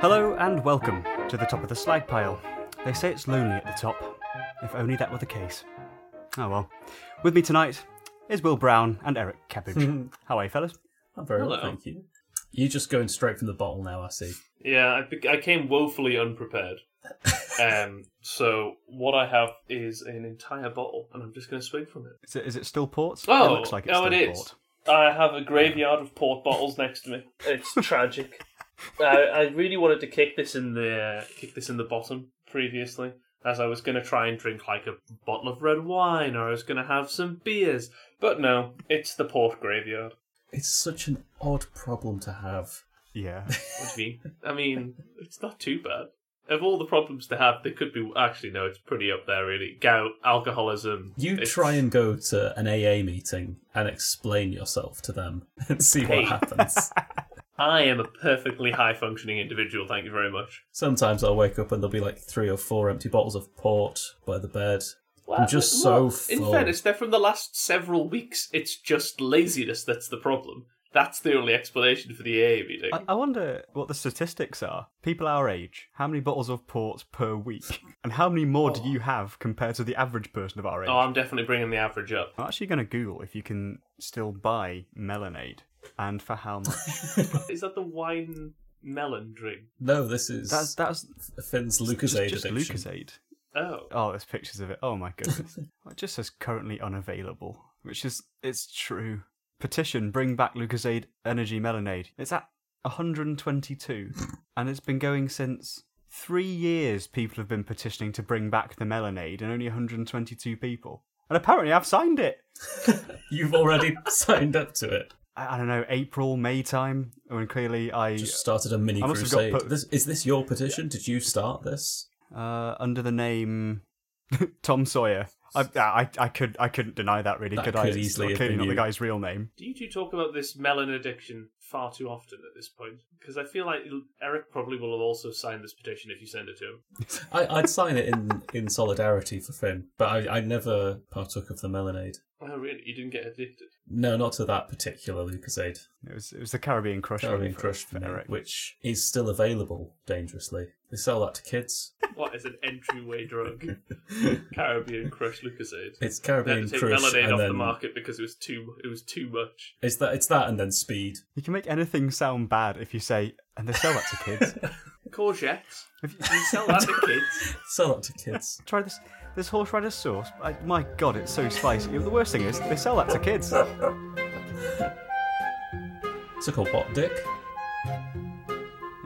Hello and welcome to the top of the slag pile. They say it's lonely at the top. If only that were the case. Oh well. With me tonight is Will Brown and Eric Cabbage. How are you, fellas? I'm very well, thank you. You're just going straight from the bottle now, I see. Yeah, I, be- I came woefully unprepared. um, so what I have is an entire bottle, and I'm just going to swig from it. Is it, is it still port? Oh, it looks like it's oh, still it is. Port. I have a graveyard of port bottles next to me. It's tragic. I, I really wanted to kick this in the uh, kick this in the bottom previously, as I was going to try and drink like a bottle of red wine, or I was going to have some beers. But no, it's the port graveyard. It's such an odd problem to have. Yeah. What do you mean? I mean, it's not too bad. Of all the problems to have, they could be. Actually, no, it's pretty up there, really. Gout, alcoholism. You it's- try and go to an AA meeting and explain yourself to them and see Hey. what happens. I am a perfectly high functioning individual, thank you very much. Sometimes I'll wake up and there'll be like three or four empty bottles of port by the bed. I'm just so well, In full. fairness, they're from the last several weeks. It's just laziness that's the problem. That's the only explanation for the AA meeting. I, I wonder what the statistics are. People our age, how many bottles of port per week? And how many more do you have compared to the average person of our oh, age? oh, I'm definitely bringing the average up. I'm actually going to Google if you can still buy Melonade and for how much. Is that the wine melon drink? No, this is That's that's Finn's just, Lucozade just addiction. Lucozade. Oh. Oh, there's pictures of it. Oh my goodness. it just says currently unavailable, which is it's true. Petition bring back Lucozade Energy Melonade. It's at 122, and it's been going since three years. People have been petitioning to bring back the Melonade, and only 122 people. And apparently, I've signed it. You've already signed up to it. I, I don't know, April, May time, when clearly I Just started a mini I must have got crusade. put- This, is this your petition? Did you start this? uh, under the name Tom Sawyer. I, I I could I couldn't deny that really, That could I? could It's easily have clearly been not the guy's real name. Do you two talk about this melon addiction far too often at this point? Because I feel like Eric probably will have also signed this petition if you send it to him. I, I'd sign it in, in solidarity for Finn, but I, I never partook of the Melonade. Oh, really? You didn't get addicted? No, not to that particular Lucozade. It was it was the Caribbean Crush. Caribbean really for- Crush for for me, Eric. which is still available dangerously. They sell that to kids. What is an entryway drug? Caribbean Crush Lucozade. It's They had Caribbean to take Crush, Melonade and off then the market because it was too it was too much. it's that it's that, and then Speed. You can make anything sound bad if you say, and they sell that to kids. Courgettes. If you, You sell that to kids. Sell that to kids. try this this horseradish sauce. I, my God, it's so spicy. The worst thing is they sell that to kids. It's a called what, Dick?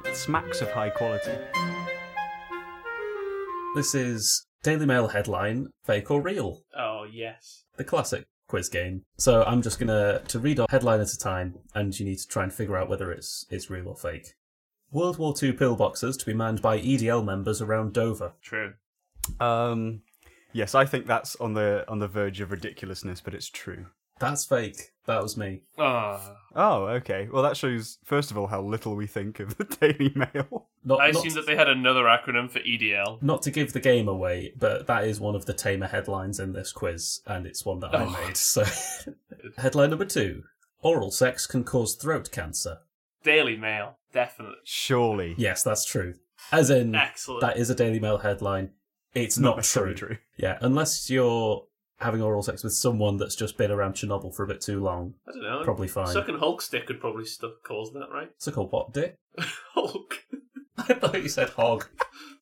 It smacks of high quality. This is Daily Mail headline: Fake or real? Oh yes. the classic quiz game. So I'm just gonna to read a headline at a time, and you need to try and figure out whether it's it's real or fake. World War II pillboxes to be manned by EDL members around Dover. True. Um, yes, I think that's on the on the verge of ridiculousness, but it's true. That's fake. That was me. Ah. Oh, okay. Well, that shows first of all how little we think of the Daily Mail. Not, I not, assume that they had another acronym for E EDL. not to give the game away, but that is one of the tamer headlines in this quiz, and it's one that I Oh. made. So, headline number two: Oral sex can cause throat cancer. Daily Mail, definitely. Surely, Yes, that's true. As in, Excellent. that is a Daily Mail headline. It's not not, true. true. Yeah, unless you're having oral sex with someone that's just been around Chernobyl for a bit too long. I don't know. Probably fine. Sucking Hulk stick could probably st- cause that, right? It's a called what, Dick? Hulk. I thought you said hog.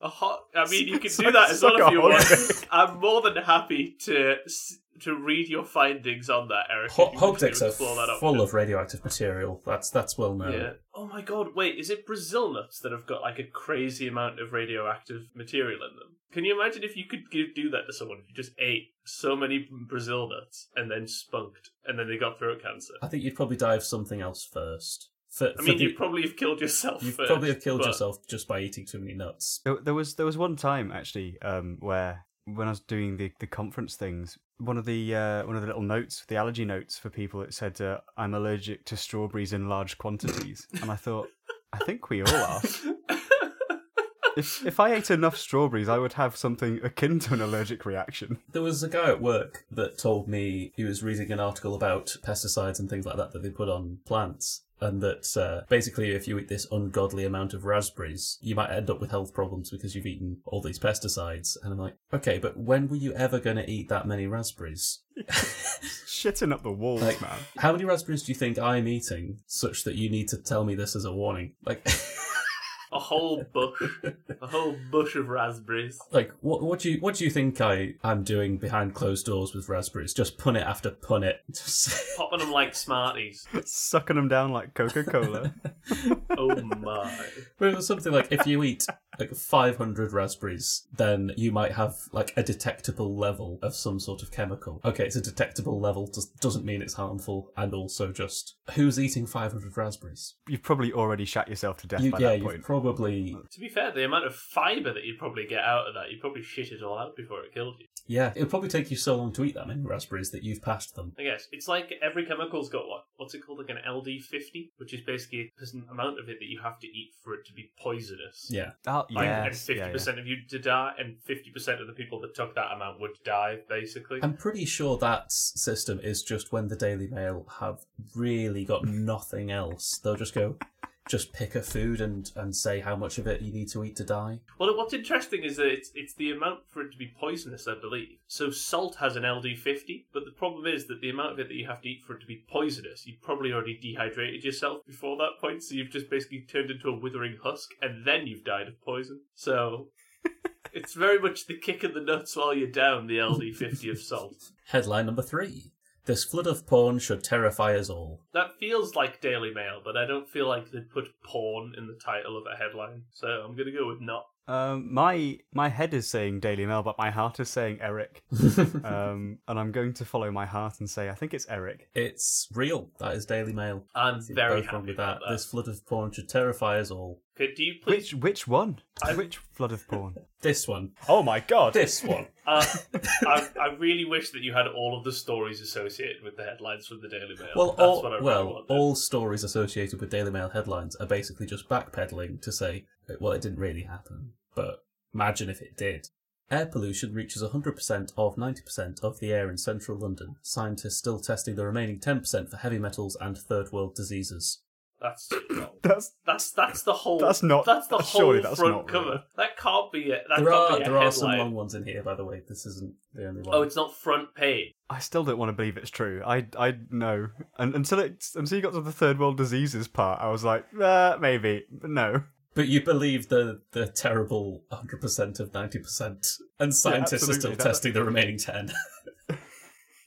A hot. I mean, you can do that as well if you want. I'm more than happy to s- to read your findings on that, Eric. if Ho- you hog want to dicks are that full of radioactive material. That's that's well known. Yeah. Oh my god, wait, is it Brazil nuts that have got like a crazy amount of radioactive material in them? Can you imagine if you could give, do that to someone if you just ate so many Brazil nuts and then spunked and then they got throat cancer? I think you'd probably die of something else first. For, I mean, the- you'd probably have killed yourself you'd first. probably have killed but- yourself just by eating too many nuts. There, there was there was one time actually um, where when I was doing the, the conference things, one of the uh, one of the little notes, the allergy notes for people, it said uh, I'm allergic to strawberries in large quantities, and I thought I think we all are. If if I ate enough strawberries, I would have something akin to an allergic reaction. There was a guy at work that told me he was reading an article about pesticides and things like that that they put on plants. And that uh, basically, if you eat this ungodly amount of raspberries, you might end up with health problems because you've eaten all these pesticides. And I'm like, okay, but when were you ever going to eat that many raspberries? Shitting up the walls, Like, man. how many raspberries do you think I'm eating such that you need to tell me this as a warning? Like, A whole bush, a whole bush of raspberries. like what what do you what do you think I I'm doing behind closed doors with raspberries? Just pun it after pun it. Just- Popping them like Smarties. Sucking them down like Coca Cola. Oh my. But it was something like if you eat like 500 raspberries, then you might have like a detectable level of some sort of chemical. Okay, it's a detectable level, does, doesn't mean it's harmful, and also just who's eating 500 raspberries? You've probably already shat yourself to death You, by yeah, that you've point. probably To be fair, the amount of fibre that you'd probably get out of that, you'd probably shit it all out before it killed you. Yeah. it'll probably take you so long to eat that many raspberries that you've passed them. I guess it's like every chemical's got what? What's it called? Like an LD50, which is basically a certain amount of it that you have to eat for it to be poisonous. Yeah. Oh, Like, and yes, fifty yeah, yeah. percent of you to die, and fifty percent of the people that took that amount would die. Basically, I'm pretty sure that system is just when the Daily Mail have really got nothing else. They'll just go, just pick a food and, and say how much of it you need to eat to die. well, what's interesting is that it's it's the amount for it to be poisonous, I believe. So salt has an LD50, but the problem is that the amount of it that you have to eat for it to be poisonous, you've probably already dehydrated yourself before that point, so you've just basically turned into a withering husk, and then you've died of poison. So. It's very much the kick in the nuts while you're down, the LD50 of salt. Headline number three. This flood of porn should terrify us all. That feels like Daily Mail, but I don't feel like they'd put porn in the title of a headline, so I'm gonna go with not. Um, my my head is saying Daily Mail, but my heart is saying Eric. um, and I'm going to follow my heart and say I think it's Eric. It's real. That is Daily Mail. I'm very both wrong happy with about that. that. This flood of porn should terrify us all. Could you please? Which which one? I- Which flood of porn? This one. Oh my god! This one. Uh, I, I really wish that you had all of the stories associated with the headlines from the Daily Mail. Well, That's all, what I really well, wanted. all stories associated with Daily Mail headlines are basically just backpedaling to say, well, it didn't really happen, but imagine if it did. Air pollution reaches 100% of 90% of the air in central London. Scientists still testing the remaining 10% for heavy metals and third world diseases. That's That's that's that's the whole. That's not- That's the whole surely that's front not cover. real. That can't be it. That there can't are be a there are some headline. long ones in here, by the way. This isn't the only one. Oh, it's not front page. I still don't want to believe it's true. I I know, and until it until you got to the third world diseases part, I was like, uh, maybe, but no. But you believe the the terrible 100% of 90%, and scientists are absolutely, still that- testing the remaining 10.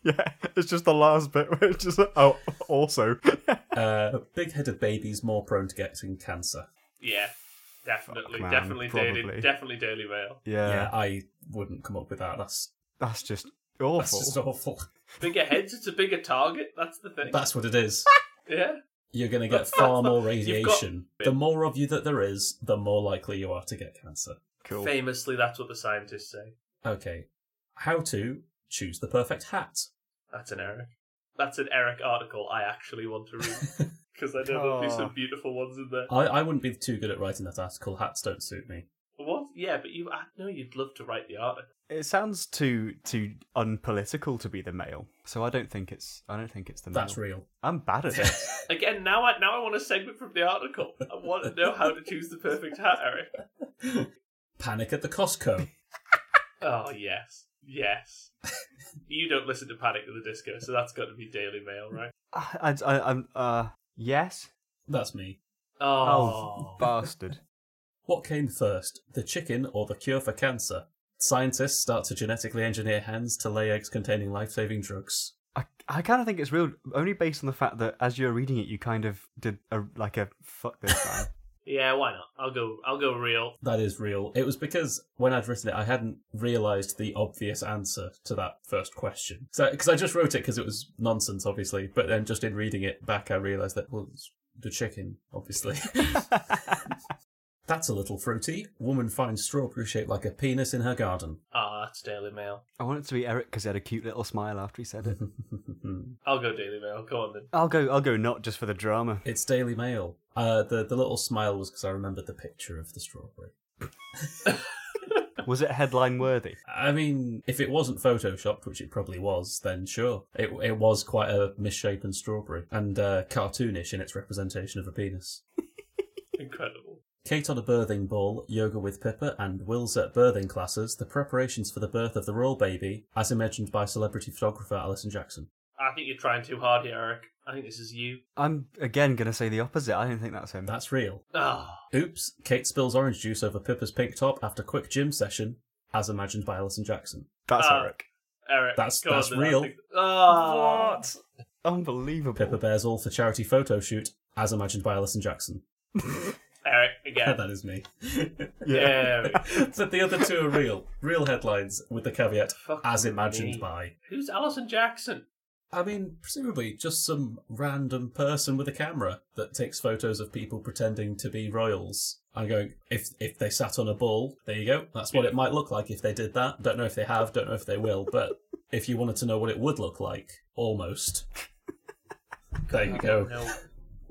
Yeah, it's just the last bit where it's just oh, also. uh, big headed babies more prone to getting cancer. Yeah, definitely, man, definitely, daily, probably. definitely Daily Mail. yeah, yeah, I wouldn't come up with that. That's that's just awful. that's just awful. Bigger heads, it's a bigger target. That's the thing. That's what it is. yeah. You're going to get far more You've got- radiation. The more of you that there is, the more likely you are to get cancer. cool. Famously, that's what the scientists say. Okay, how to choose the perfect hat. That's an Eric. That's an Eric article I actually want to read because I know there'll be Oh. some beautiful ones in there. I, I wouldn't be too good at writing that article. Hats don't suit me. What? Yeah, but you. I know you'd love to write the article. It sounds too too unpolitical to be the Mail, so I don't think it's I don't think it's the Mail. That's real. I'm bad at it. Again, now I now I want a segment from the article. I want to know how to choose the perfect hat, Eric. Panic at the Costco. Oh yes, yes. you don't listen to Panic at the Disco, so that's got to be Daily Mail, right? I, I, I'm uh yes. That's me. Oh, bastard. What came first, the chicken or the cure for cancer? Scientists start to genetically engineer hens to lay eggs containing life saving drugs. I, I kind of think it's real, only based on the fact that as you're reading it, you kind of did a like a fuck this man. Yeah. Why not? I'll go. I'll go real. That is real. It was because when I'd written it, I hadn't realised the obvious answer to that first question. So, because I just wrote it because it was nonsense, obviously. But then just in reading it back, I realised that, well, it's the chicken, obviously. That's a little fruity. Woman finds strawberry shaped like a penis in her garden. Ah, that's Daily Mail. I want it to be Eric because he had a cute little smile after he said it. I'll go Daily Mail. Go on then. I'll go. I'll go not just for the drama. it's Daily Mail. Uh, the, the little smile was because I remembered the picture of the strawberry. Was it headline worthy? I mean, if it wasn't photoshopped, which it probably was, then sure. It it was quite a misshapen strawberry and uh, cartoonish in its representation of a penis. Incredible. Kate on a birthing ball, yoga with Pippa, and Will's at birthing classes, the preparations for the birth of the royal baby, as imagined by celebrity photographer Alison Jackson. I think you're trying too hard here, Eric. I think this is you. I'm again going to say the opposite. I don't think that's him. That's real. Ah, Oops, Kate spills orange juice over Pippa's pink top after quick gym session, as imagined by Alison Jackson. That's Ah. Eric. Eric. That's- go that's real. think- Ah. Unbelievable. Pippa bears all for charity photo shoot, as imagined by Alison Jackson. Eric again. that is me. Yeah. but the other two are real. Real headlines with the caveat, Fuck as imagined me. by. Who's Alison Jackson? I mean, presumably just some random person with a camera that takes photos of people pretending to be royals. I'm going, if if they sat on a ball, there you go. That's what it might look like if they did that. Don't know if they have, don't know if they will, but if you wanted to know what it would look like, almost. There you go.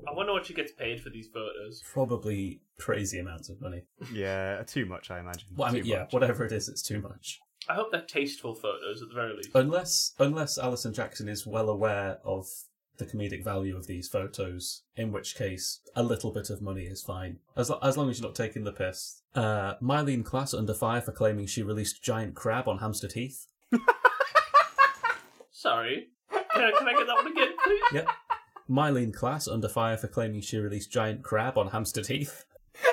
No. I wonder what she gets paid for these photos. Probably crazy amounts of money. Yeah, too much, I imagine. Well, I Too mean, yeah, much. whatever it is, it's too much. I hope they're tasteful photos at the very least. Unless unless Alison Jackson is well aware of the comedic value of these photos, in which case a little bit of money is fine, as lo- as long as you're not taking the piss. Uh, Myleene Klass under fire for claiming she released giant crab on Hampstead Heath. Sorry. Can I, can I get that one again, please? Yep. Myleene Klass under fire for claiming she released giant crab on Hampstead Heath.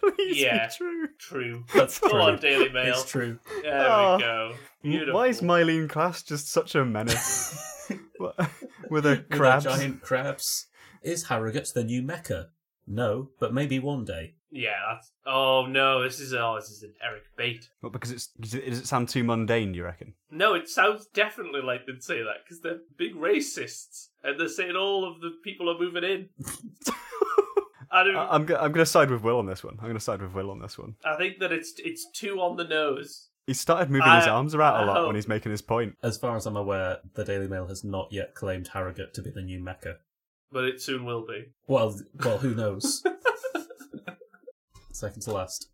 Please Yeah. be true. True. That's Go true. on, Daily Mail. It's true. There Oh. we ah, go. Beautiful. Why is Myleene Klass just such a menace? What- With a With her crab. giant crabs. Is Harrogate the new Mecca? No, but maybe one day. Yeah, that's. Oh no, this is oh, this is an Eric bait. What, because it's does it, does it sound too mundane? You reckon? No, it sounds definitely like they'd say that because they're big racists and they're saying all of the people are moving in. I don't. I, I'm go- I'm going to side with Will on this one. I'm going to side with Will on this one. I think that it's it's too on the nose. He started moving his I- arms around a lot I when he's making his point. As far as I'm aware, the Daily Mail has not yet claimed Harrogate to be the new Mecca. But it soon will be. Well, well, who knows? Second to last.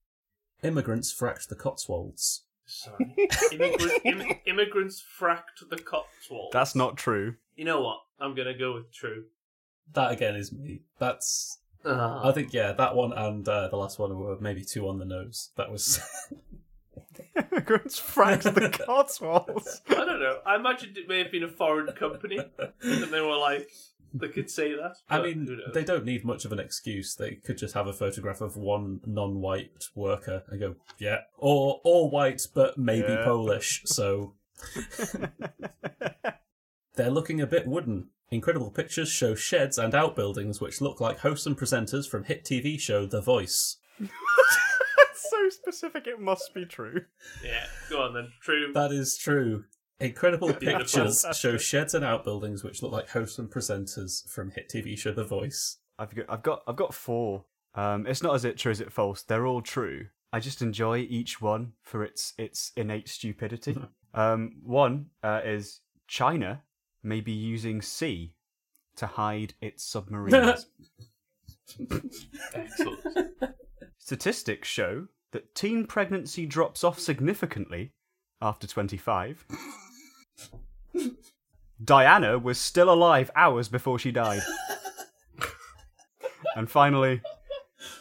Immigrants fracked the Cotswolds. Sorry. Immigrant, Im- immigrants fracked the Cotswolds. That's not true. You know what? I'm gonna go with true. That again is me. That's. Uh, I think yeah, that one and uh, the last one were maybe two on the nose. That was. Immigrants fracked the Cotswolds. I don't know. I imagined it may have been a foreign company, and they were like, they could say that. I mean, they don't need much of an excuse. They could just have a photograph of one non-white worker and go, yeah, or or white but maybe Yeah. Polish. So they're looking a bit wooden. Incredible pictures show sheds and outbuildings which look like hosts and presenters from hit TV show The Voice. so specific, it must be true. Yeah, go on then. True. That is true. Incredible Beautiful. pictures show sheds and outbuildings which look like hosts and presenters from hit TV show The Voice. I've got, I've got, I've got four. Um, it's not as it true as it false. They're all true. I just enjoy each one for its its innate stupidity. um, one uh, is China may be using sea to hide its submarines. Excellent. Statistics show that teen pregnancy drops off significantly after 25. Diana was still alive hours before she died. and finally,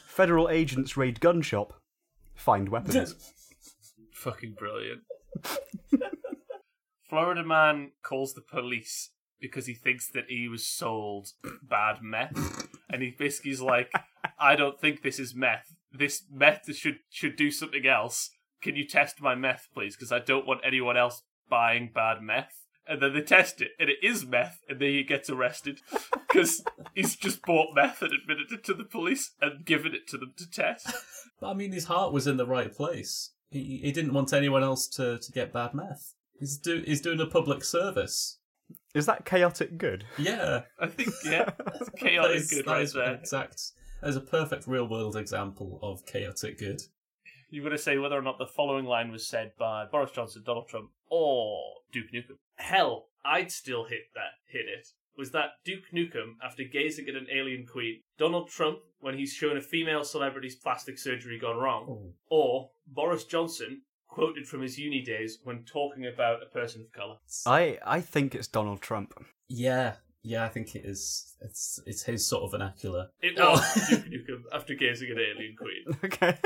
federal agents raid gun shop, find weapons. Fucking brilliant. Florida man calls the police because he thinks that he was sold bad meth, and he basically is like, "I don't think this is meth. This meth should should do something else. Can you test my meth, please? Because I don't want anyone else buying bad meth." And then they test it, and it is meth, and then he gets arrested because he's just bought meth and admitted it to the police and given it to them to test. But I mean, his heart was in the right place. He he didn't want anyone else to, to get bad meth. He's do he's doing a public service. Is that chaotic good? Yeah, I think, yeah, that's chaotic is, good that right is there. exact. That is a perfect real world example of chaotic good. You've got to say whether or not the following line was said by Boris Johnson, Donald Trump, or Duke Nukem. Hell, I'd still hit that, hit it. Was that Duke Nukem after gazing at an alien queen, Donald Trump when he's shown a female celebrity's plastic surgery gone wrong, Oh. or Boris Johnson quoted from his uni days when talking about a person of colour? I I think it's Donald Trump. Yeah, yeah, I think it is. It's it's his sort of vernacular. It Oh. was Duke Nukem after gazing at an alien queen. Okay.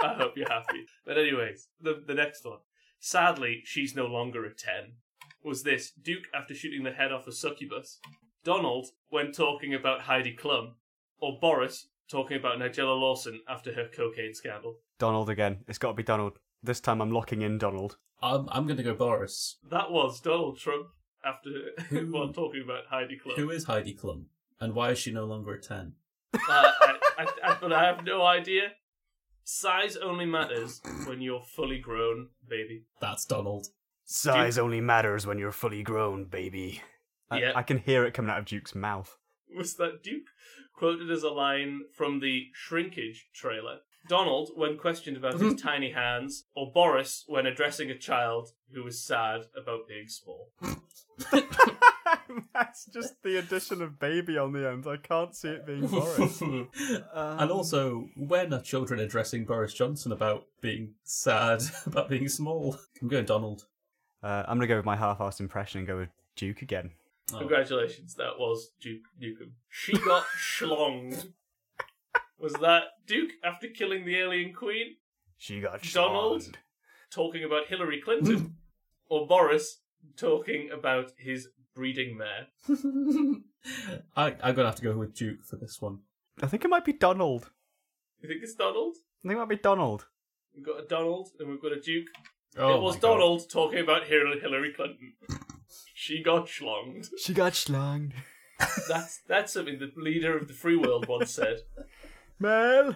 I hope you're happy. But anyways, the the next one. Sadly, she's no longer a ten. Was this Duke after shooting the head off a succubus? Donald when talking about Heidi Klum, or Boris talking about Nigella Lawson after her cocaine scandal? Donald again. It's got to be Donald. This time I'm locking in Donald. I'm I'm gonna go Boris. That was Donald Trump after Who- while talking about Heidi Klum. Who is Heidi Klum, and why is she no longer a ten? Uh, I, I, I, but I have no idea. Size only matters when you're fully grown, baby. That's Donald. Size only matters when you're fully grown, baby. I, Yeah. I can hear it coming out of Duke's mouth. was that Duke quoted as a line from the Shrinkage trailer. Donald, when questioned about his tiny hands, or Boris when addressing a child who was sad about being small. That's just the addition of baby on the end. I can't see it being Boris. Um, and also, when are children addressing Boris Johnson about being sad, about being small? I'm going Donald. uh, I'm gonna go with my half-assed impression and go with Duke again. Oh. Congratulations, that was Duke Nukem. She got schlonged. Was that Duke after killing the alien queen, She got Donald? schlonged. talking about Hillary Clinton, or Boris talking about his breeding there. I, I'm gonna have to go with Duke for this one. I think it might be Donald. You think it's Donald? I think it might be Donald. We've got a Donald and we've got a Duke. Oh it was my God. Donald talking about Hillary Hillary Clinton. she got schlonged. She got schlonged. That's that's something the leader of the free world once said, Mel.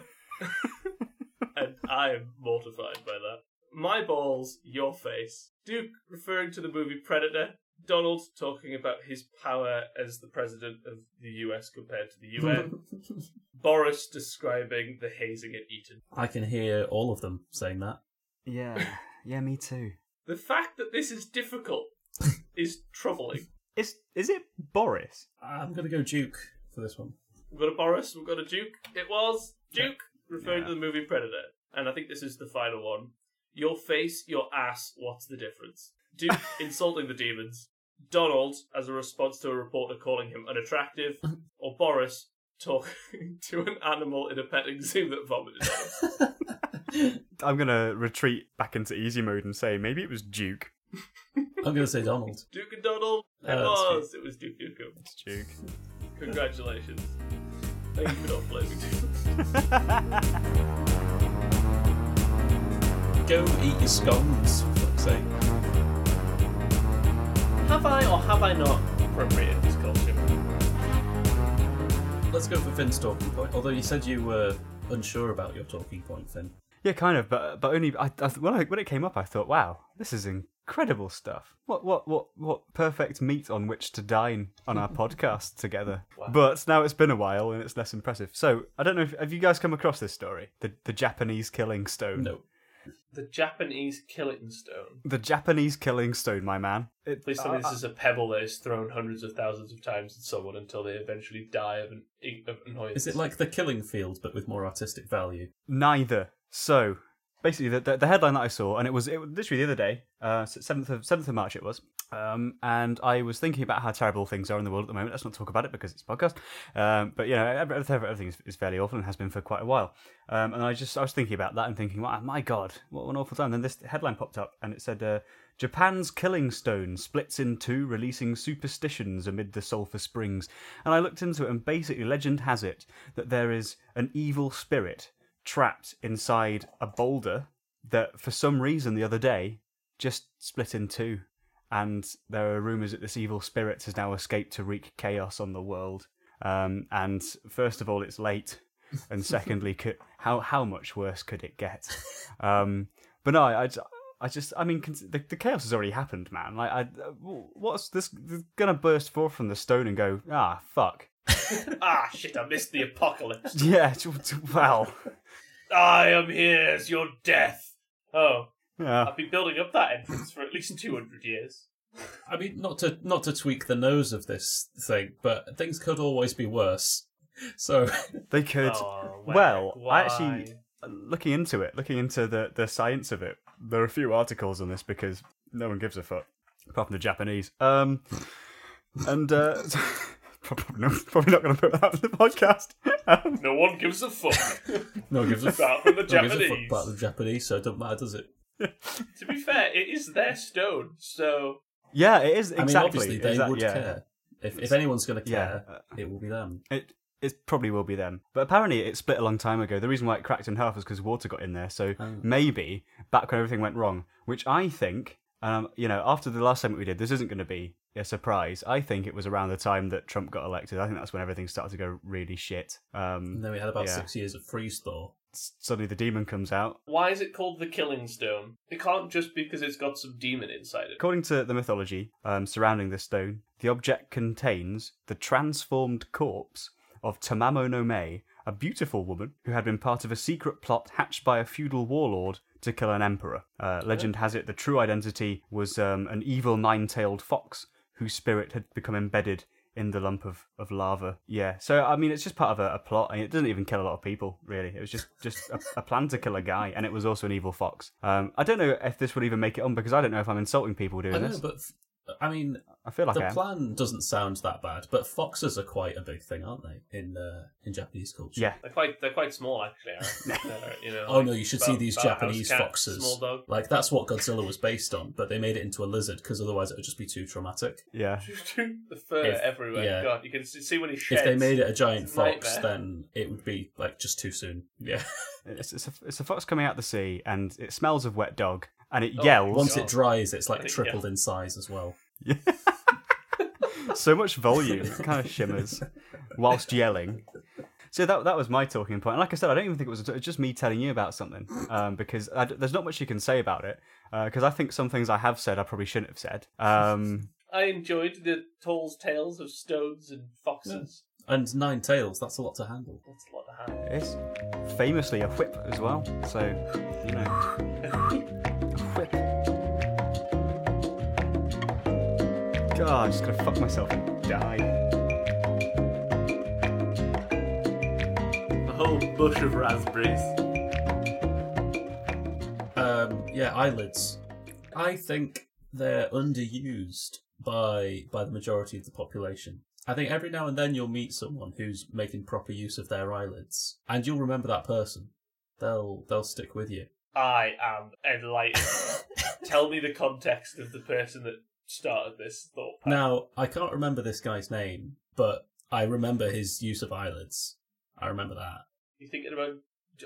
and I am mortified by that. My balls, your face. Duke referring to the movie Predator. Donald talking about his power as the president of the US compared to the UN. Boris describing the hazing at Eton. I can hear all of them saying that. Yeah, yeah, me too. The fact that this is difficult is troubling. Is is it Boris? I'm gonna go Duke for this one. We've got a Boris, we've got a Duke. It was Duke, referring Yeah. to the movie Predator. And I think this is the final one. Your face, your ass, what's the difference? Duke insulting the demons. Donald, as a response to a reporter calling him unattractive. Or Boris talking to an animal in a petting zoo that vomited. I'm gonna retreat back into easy mode and say maybe it was Duke. I'm gonna say Donald. Duke and Donald. It Uh, that's was. It was Duke Nukem. It's Duke. Congratulations. Thank you for not blaming me. Go eat your scones, for fuck's sake. Have I or have I not appropriated this culture? Let's go for Finn's talking point. Although you said you were unsure about your talking point, Finn. Yeah, kind of, but but only I, I when I when it came up, I thought, wow, this is incredible stuff. What what what what perfect meat on which to dine on our podcast together. But now it's been a while and it's less impressive. So I don't know if have you guys come across this story, the the Japanese killing stone. No. The Japanese killing stone. The Japanese killing stone, my man. It, Please tell me uh, this is a pebble that is thrown hundreds of thousands of times at someone until they eventually die of, an, of annoyance. Is it like the killing field but with more artistic value? Neither. So basically, the, the, the headline that I saw, and it was it was literally the other day, uh, seventh of seventh of March, it was. Um, and I was thinking about how terrible things are in the world at the moment. Let's not talk about it because it's podcast. Um, but you know, every- everything is, is fairly awful and has been for quite a while. Um, and I just I was thinking about that and thinking, wow, my God, what an awful time. Then this headline popped up and it said. Uh, Japan's killing stone splits in two, releasing superstitions amid the sulphur springs. And I looked into it, and basically, legend has it that there is an evil spirit trapped inside a boulder that, for some reason, the other day just split in two. And there are rumours that this evil spirit has now escaped to wreak chaos on the world. Um, and first of all, it's late, and secondly, could, how how much worse could it get? Um, but no, I, I, just, I mean, the, the chaos has already happened, man. Like, I, what's this? this gonna burst forth from the stone and go, ah, fuck. ah, shit, I missed the apocalypse. Yeah, well, I am here as your death. Oh, yeah. I've been building up that entrance for at least 200 years. I mean, not to not to tweak the nose of this thing, but things could always be worse. So They could. Oh, well, why? I actually looking into it, looking into the the science of it. There are a few articles on this because no one gives a fuck, apart from the Japanese. Um, and uh, probably not, probably not going to put that on the podcast. Um, No one gives a fuck no one gives a fuck. about from the no one gives a fuck Japanese. about the Japanese, so it doesn't matter, does it? To be fair, it is their stone, so yeah, it is exactly. I mean, obviously they exact- would yeah. care. If if anyone's going to Yeah. care, it will be them. It it probably will be them. But apparently it split a long time ago. The reason why it cracked in half was because water got in there. So Oh. maybe back when everything went wrong, which I think, um, you know, after the last segment we did, this isn't going to be a surprise. I think it was around the time that Trump got elected. I think that's when everything started to go really shit. Um, And then we had about Yeah. six years of freeze thaw. Suddenly the demon comes out. why is it called the Killing Stone? It can't just because it's got some demon inside it. According to the mythology um, surrounding this stone, the object contains the transformed corpse of Tamamo no Mei, a beautiful woman who had been part of a secret plot hatched by a feudal warlord to kill an emperor. Uh, legend has it the true identity was um, an evil nine tailed fox whose spirit had become embedded in the lump of, of lava. Yeah, so I mean, it's just part of a, a plot, and it doesn't even kill a lot of people, really. It was just just a, a plan to kill a guy, and it was also an evil fox. Um, I don't know if this would even make it on because I don't know if I'm insulting people doing I know, this. but I mean, I feel like the am. plan doesn't sound that bad. But foxes are quite a big thing, aren't they? In uh, in Japanese culture. Yeah, They're quite they're quite small actually. Aaron. They're, you know, Oh like no, you should about- see these about a house Japanese cat, foxes. Small dog. Like that's what Godzilla was based on, but they made it into a lizard because otherwise it would just be too traumatic. yeah. the fur If- everywhere. yeah. God, you can see see when he sheds. If they made it a giant It's fox, nightmare. then it would be like just too soon. Yeah. It's, it's, a, it's a fox coming out the sea, and it smells of wet dog, and it Oh, yells. Once God. it dries, it's like Yeah. tripled in size as well. so much volume, it kind of shimmers whilst yelling. So that that was my talking point. And like I said, I don't even think it was it was just me telling you about something um, because I d there's not much you can say about it because I think some things I have said I probably shouldn't have said. Um, I enjoyed the tall's tales of stones and foxes. And nine tails, that's a lot to handle. That's a lot to handle. it is famously a whip as well, so you know, God, I'm just gonna fuck myself and die. A whole bush of raspberries. Um, yeah, eyelids. I think they're underused by by the majority of the population. I think every now and then you'll meet someone who's making proper use of their eyelids, and you'll remember that person. They'll they'll stick with you. I am enlightened. Tell me the context of the person that started this thought. pattern. Now I can't remember this guy's name, but I remember his use of eyelids. I remember that. You thinking about?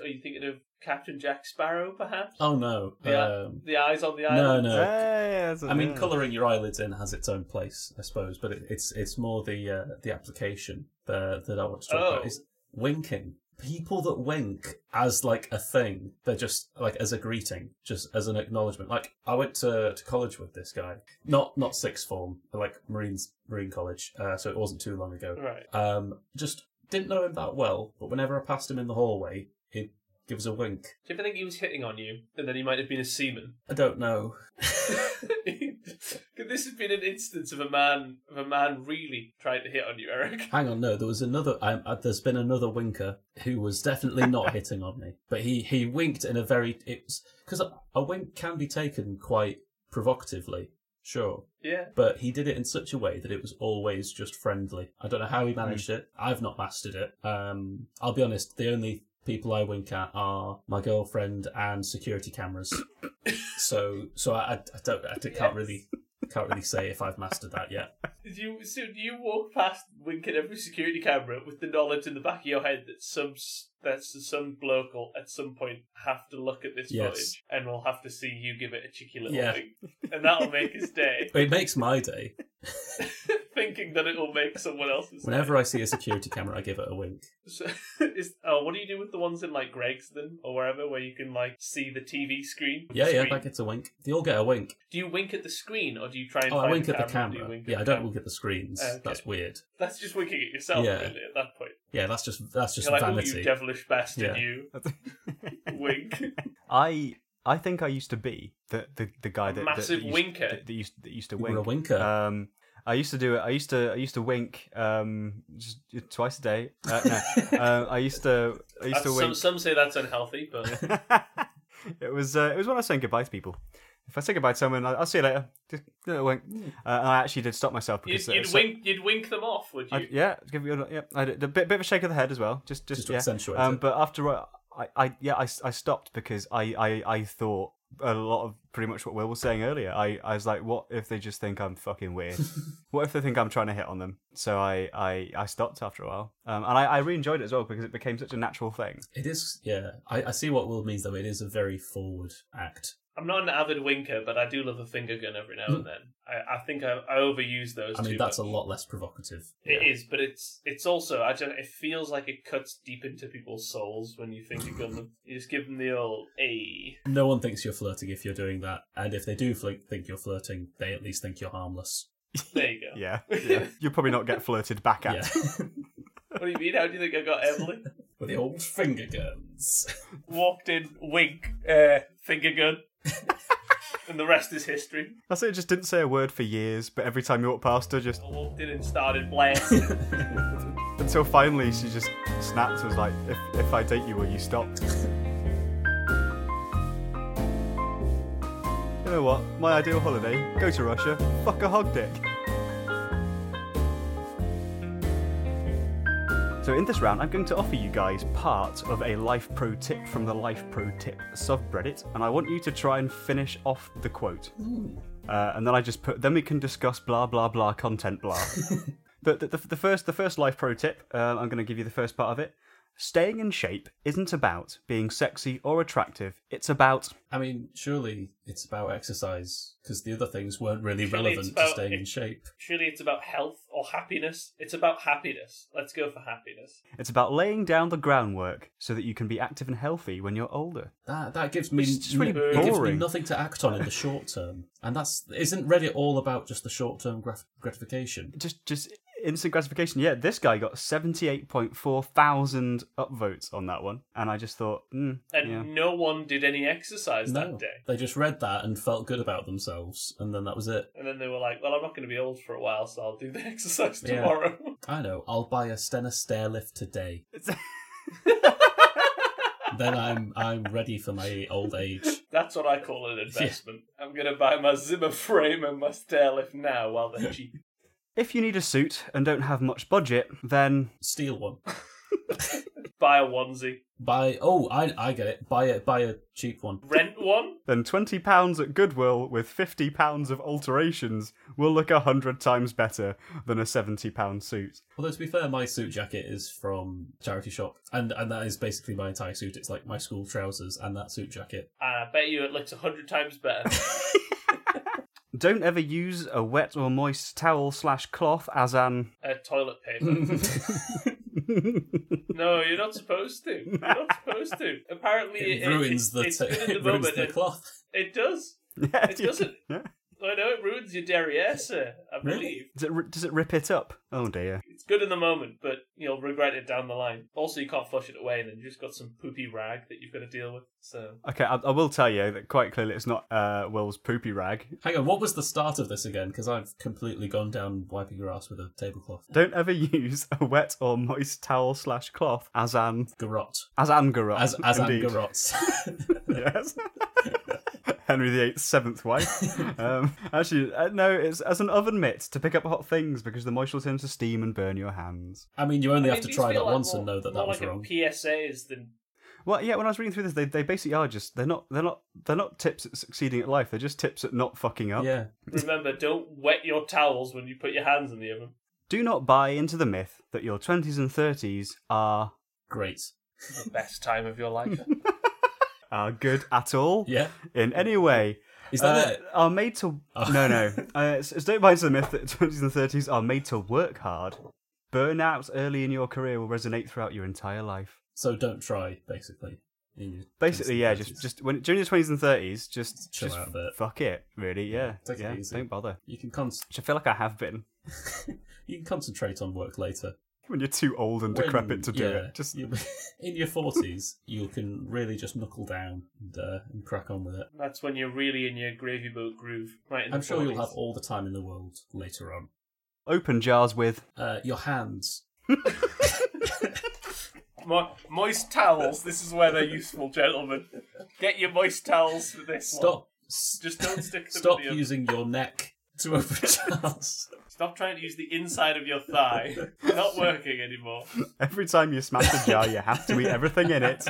Are you thinking of Captain Jack Sparrow, perhaps? Oh no, Yeah. um, The eyes on the eyelids. no, island. no. Hey, that's a- I mean, colouring your eyelids in has its own place, I suppose, but it, it's it's more the uh, the application that that I want to talk Oh. about is winking. People that wink as like a thing, they're just like as a greeting, just as an acknowledgement. Like I went to, to college with this guy, not not sixth form, but, like Marines Marine College, uh, so it wasn't too long ago. Right. Um, just didn't know him that well, but whenever I passed him in the hallway, he'd give us a wink. Do you ever think he was hitting on you, and then he might have been a seaman? I don't know. This have been an instance of a man of a man really trying to hit on you, Eric? Hang on, no, there was another. Um, uh, there's been another winker who was definitely not hitting on me, but he he winked in a very. It's because a, a wink can be taken quite provocatively, sure, Yeah. but he did it in such a way that it was always just friendly. I don't know how he managed it. I've not mastered it. Um, I'll be honest. The only people I wink at are my girlfriend and security cameras. so so I, I, I don't I can't Yes. really can't really say if I've mastered that yet. Did you so do you walk past winking every security camera with the knowledge in the back of your head that some that some bloke will at some point have to look at this Yes. footage and will have to see you give it a cheeky little Yeah. wink, and that'll make his day. It makes my day. Thinking that it will make someone else's. Whenever I see a security camera, I give it a wink. So, is, oh, what do you do with the ones in like Greggs then or wherever where you can like see the TV screen? Yeah, yeah, Screen. that gets a wink. They all get a wink. Do you wink at the screen or do you try and Oh, I find wink the at the camera? Camera. at Yeah, the I don't camera? wink at the screens. Okay. That's weird. That's just winking at yourself, Yeah. really. At that point, Yeah, that's just that's just you're like, "Oh, vanity. you devilish bastard, Yeah. you wink." I I think I used to be the the, the guy that massive that, used, winker. that, that used that used to You wink. were a winker. Um, I used to do it. I used to. I used to wink. Um, just twice a day. Uh, no, uh, I used to. I used That's- to wink. some say that's unhealthy, but it was. Uh, it was when I was saying goodbye to people. If I say goodbye to someone, I'll, I'll see you later. Just a wink. Uh, and I actually did stop myself you'd, because uh, you'd so- wink you'd wink them off, would you? I, yeah, give you a, yeah. I did a bit, bit of a shake of the head as well. Just, just, Just yeah. Um, but after I, I, I yeah, I, I stopped because I, I, I thought a lot of pretty much what Will was saying earlier. I, I was like, what if they just think I'm fucking weird? what if they think I'm trying to hit on them? So I, I, I stopped after a while. Um, and I, I really enjoyed it as well because it became such a natural thing. It is, yeah. I, I see what Will means, though. It is a very forward act. I'm not an avid winker, but I do love a finger gun every now and then. I, I think I, I overuse those. I mean, too that's a lot less provocative. It is, but it's it's also I don't. It feels like it cuts deep into people's souls when you finger gun them. You just give them the old a. No one thinks you're flirting if you're doing that, and if they do fl- think you're flirting, they at least think you're harmless. There you go. Yeah, yeah. You'll probably not get flirted back at. Yeah, What do you mean? How do you think I got Emily? with the old finger guns. Walked in, wink, uh, finger gun, and the rest is history. That's it. Just didn't say a word for years, but every time you walked past her, just I walked in and started blasting. until finally she just snapped. and Was like, if if I date you, will you stop? You know what? My ideal holiday: go to Russia, fuck a hog dick. So in this round, I'm going to offer you guys part of a life pro tip from the Life Pro Tip subreddit, and I want you to try and finish off the quote. Uh, and then I just put. Then we can discuss blah blah blah content blah. the, the, the, the first the first life pro tip. Uh, I'm going to give you the first part of it. Staying in shape isn't about being sexy or attractive. It's about I mean, surely it's about exercise because the other things weren't really Surely it's relevant to about- staying in shape. Surely it's about health or happiness. It's about happiness. Let's go for happiness. it's about laying down the groundwork so that you can be active and healthy when you're older. That that gives me It's just really it gives me nothing to act on in the short term, and that's isn't really all about just the short term graf- gratification? Just just instant gratification. Yeah, this guy got 78.4 thousand upvotes on that one, and I just thought, mm, And yeah. no one did any exercise No, that day. they just read that and felt good about themselves, and then that was it. And then they were like, well, I'm not going to be old for a while, so I'll do the exercise Yeah. tomorrow. I know. I'll buy a Stannah stairlift today. then I'm I'm ready for my old age. That's what I call an investment. I'm going to buy my Zimmer frame and my stairlift now while they're cheap. If you need a suit and don't have much budget, then Steal one. buy a onesie. Buy. Oh, I I get it. Buy a buy a cheap one. Rent one? then twenty pounds at Goodwill with fifty pounds of alterations will look a hundred times better than a seventy pound suit. Although to be fair, my suit jacket is from charity shop, and and that is basically my entire suit. It's like my school trousers and that suit jacket. And I bet you it looks a hundred times better. Don't ever use a wet or moist towel slash cloth as an. uh, toilet paper. No, you're not supposed to. You're not supposed to. Apparently, It it, ruins the it's t- the it ruins moment. the cloth. it does. Yeah, It doesn't. Yeah. I know it ruins your derriere, sir. I Really? believe Does it, does it rip it up? Oh dear. it's good in the moment, but you'll regret it down the line. Also, you can't flush it away, and then you just got some poopy rag that you've got to deal with. So Okay, I, I will tell you that quite clearly it's not uh, Will's poopy rag. Hang on, what was the start of this again? Because I've completely gone down wiping your ass with a tablecloth. Don't ever use a wet or moist towel slash cloth as an Garrot. as an garrot. As as indeed. Angarots. yes. Henry VIII's seventh wife. Um, actually, uh, no, it's as an oven mitt to pick up hot things because the moisture will turn to steam and burn your hands. I mean, you only I have mean, to try that like once more- and know that more that was like wrong. A PSAs than Well, yeah, when I was reading through this, they, they basically are just they're not they're not they're not tips at succeeding at life. They're just tips at not fucking up. Yeah. remember. don't wet your towels when you put your hands in the oven. Do not buy into the myth that your twenties and thirties are Great. The best time of your life. Are good at all Yeah. in any way. Is that Uh, it? Are made to Oh. no no. Uh, don't buy into the myth that twenties and thirties are made to work hard. Burnout early in your career will resonate throughout your entire life. So don't try, basically. Basically, yeah, just just when during your twenties and thirties, just Chill just out a bit. fuck it, really, yeah, Take it yeah, easy. don't bother. You can con- Which I feel like I have been. you can concentrate on work later. When you're too old and When- decrepit to do yeah, it. Just you- in your forties, you can really just knuckle down and, uh, and crack on with it. That's when you're really in your gravy boat groove. Right. In I'm the sure you'll have all the time in the world later on. open jars with. Uh, your hands. Mo- moist towels. This is where they're useful, gentlemen. Get your moist towels for this. Stop. s- Just don't stick them Stop in using your neck to open jars. Stop trying to use the inside of your thigh. Not working anymore. Every time you smash a jar, you have to eat everything in it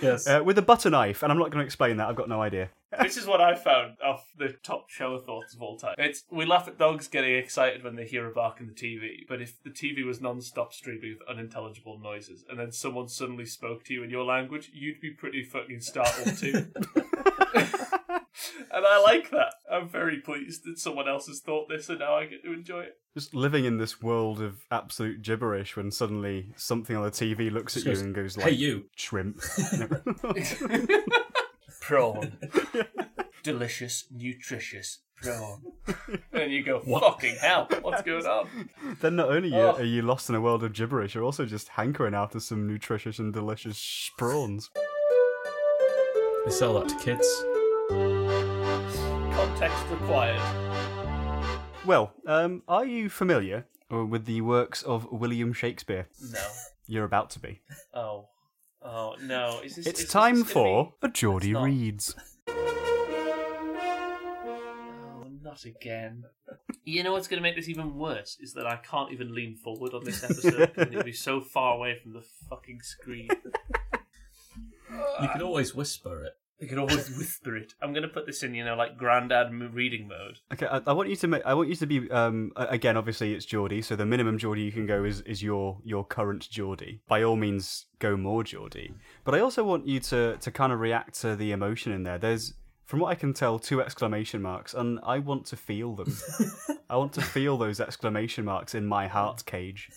yes. uh, with a butter knife. And I'm not going to explain that. I've got no idea. This is what I found of the top shower thoughts of all time. It's we laugh at dogs getting excited when they hear a bark in the TV, but if the TV was non-stop streaming with unintelligible noises, and then someone suddenly spoke to you in your language, you'd be pretty fucking startled too. and I like that. I'm very pleased that someone else has thought this, and now I get to enjoy it. Just living in this world of absolute gibberish when suddenly something on the TV looks at you Goes, and goes hey, like you. shrimp. Prawn. Delicious, nutritious prawn. And you go, What? fucking hell, what's going on? then not only Oh. are you lost in a world of gibberish, you're also just hankering after some nutritious and delicious prawns. They sell that to kids. Context required. Well, um, are you familiar uh, with the works of William Shakespeare? No. You're about to be. Oh. Oh, no. Is this, It's is time gonna for be- a Geordie not. Reads. Oh, not again. You know what's going to make this even worse is that I can't even lean forward on this episode because it'll be so far away from the fucking screen. You can always whisper it. I can always whisper it. I'm going to put this in, you know, like granddad reading mode. Okay, I, I want you to make. I want you to be. Um, again, obviously, it's Geordie, so the minimum Geordie you can go is is your your current Geordie. By all means, go more Geordie. But I also want you to to kind of react to the emotion in there. There's, from what I can tell, two exclamation marks, and I want to feel them. I want to feel those exclamation marks in my heart cage.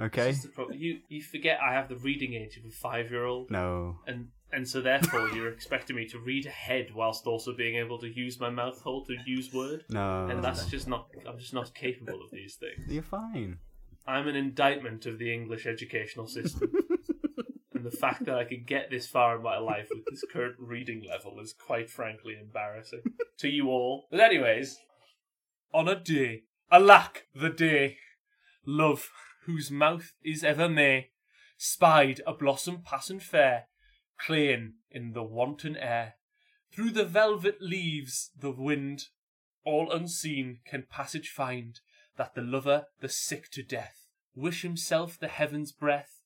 Okay. You you forget I have the reading age of a five year old, No. and and so therefore you're expecting me to read ahead whilst also being able to use my mouth hole to use word, No. and that's just not. I'm just not capable of these things. You're fine. I'm an indictment of the English educational system. and the fact that I could get this far in my life with this current reading level is quite frankly embarrassing to you all. But, anyways, on a day, alack the day, love, whose mouth is ever May, spied a blossom passing fair, playing in the wanton air. Through the velvet leaves, the wind, all unseen, can passage find that the lover, the sick to death, wish himself the heaven's breath.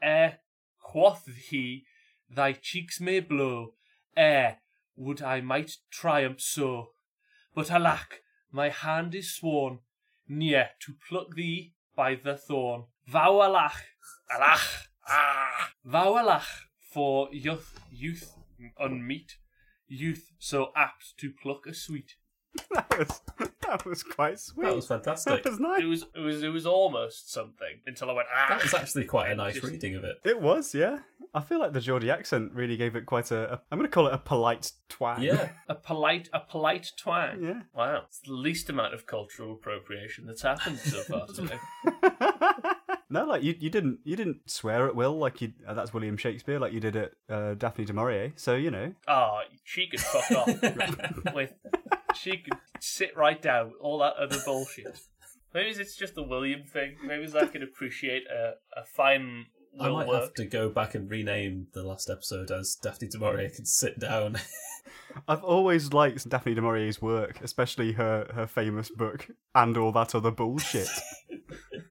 Ere, quoth he, thy cheeks may blow, ere would I might triumph so. But alack, my hand is sworn, near to pluck thee by the thorn. Vow alach, alach, ah, vow alach, for youth, youth unmeet, youth so apt to pluck a sweet. That was that was quite sweet. That was fantastic. That was nice. It was, it was, it was almost something until I went ah. That was actually quite a nice Just- reading of it. It was, yeah. I feel like the Geordie accent really gave it quite a. a I'm going to call it a polite twang. Yeah. A polite, a polite twang. yeah. Wow, it's the least amount of cultural appropriation that's happened so far today. No, like you, you didn't you didn't swear at Will like you. Uh, that's William Shakespeare, like you did at uh, Daphne du Maurier. So you know, Ah, she could fuck off. with, she could sit right down with all that other bullshit. Maybe it's just the William thing. Maybe I can appreciate a, a fine I will might work. have to go back and rename the last episode as Daphne du Maurier can sit down. I've always liked Daphne du Maurier's work, especially her her famous book and all that other bullshit.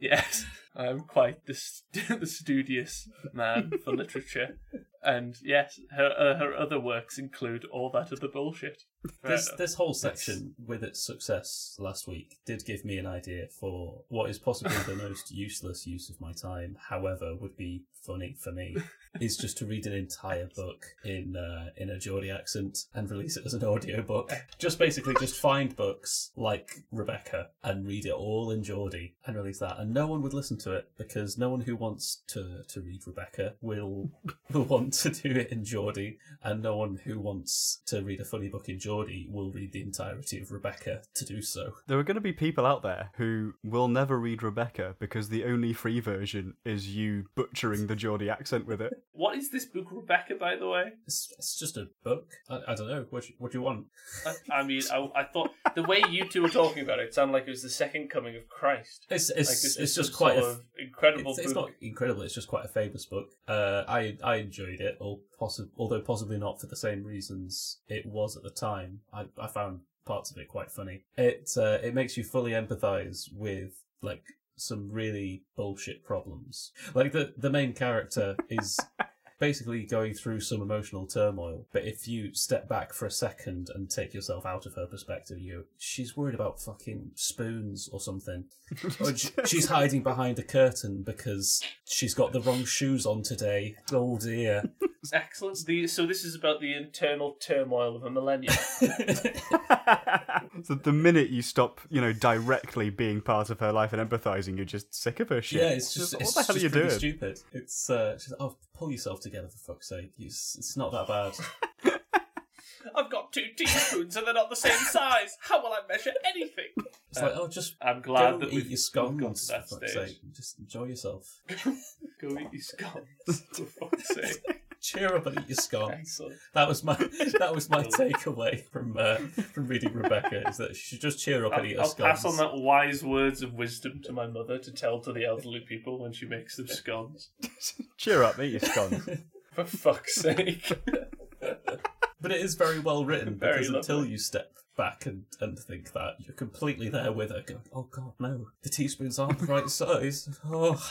Yes, I'm quite the, st- the studious man for literature. And yes, her uh, her other works include all that other bullshit. Fair this enough. this whole section with its success last week did give me an idea for what is possibly the most useless use of my time. However, would be funny for me is just to read an entire book in uh, in a Geordie accent and release it as an audiobook. Just basically just find books like Rebecca and read it all in Geordie and release that. And no one would listen to it because no one who wants to to read Rebecca will will want want to do it in Geordie, and no one who wants to read a funny book in Geordie will read the entirety of Rebecca to do so. There are going to be people out there who will never read Rebecca because the only free version is you butchering the Geordie accent with it. What is this book, Rebecca? By the way, It's, it's just a book. I, I don't know. What do you, what do you want? I, I mean, I, I thought the way you two were talking about it, it sounded like it was the second coming of Christ. It's Like it's this it's just quite a sort of incredible It's, it's not incredible. It's just quite a famous book. Uh, I I enjoyed it, or possi- although possibly not for the same reasons it was at the time. I, I found parts of it quite funny. It uh, it makes you fully empathise with like some really bullshit problems. Like the the main character is. Basically, going through some emotional turmoil, but if you step back for a second and take yourself out of her perspective, you she's worried about fucking spoons or something, or she's hiding behind a curtain because she's got the wrong shoes on today. Oh dear. Excellent. The, so this is about the internal turmoil of a millennium. so the minute you stop, you know, directly being part of her life and empathizing, you're just sick of her shit. yeah, it's just what it's the hell are just you doing? stupid. It's uh, she's, oh, pull yourself together for fuck's sake. It's, it's not that bad. I've got two teaspoons and they're not the same size. How will I measure anything? It's like oh, just I'm glad go that eat we've your we've scones got to for that fuck's stage. sake. Just enjoy yourself. Go eat your scones. For fuck's sake. Cheer up and eat your scones. That was my that was my takeaway from uh, from reading Rebecca is that she should just cheer up I'll, and eat her I'll scones. pass on that wise words of wisdom to my mother to tell to the elderly people when she makes them scones. Cheer up, eat your scones. For fuck's sake. But it is very well written Very because until you step back and, and think that, you're completely there with her going, oh god, no, the teaspoons aren't the right size. Oh,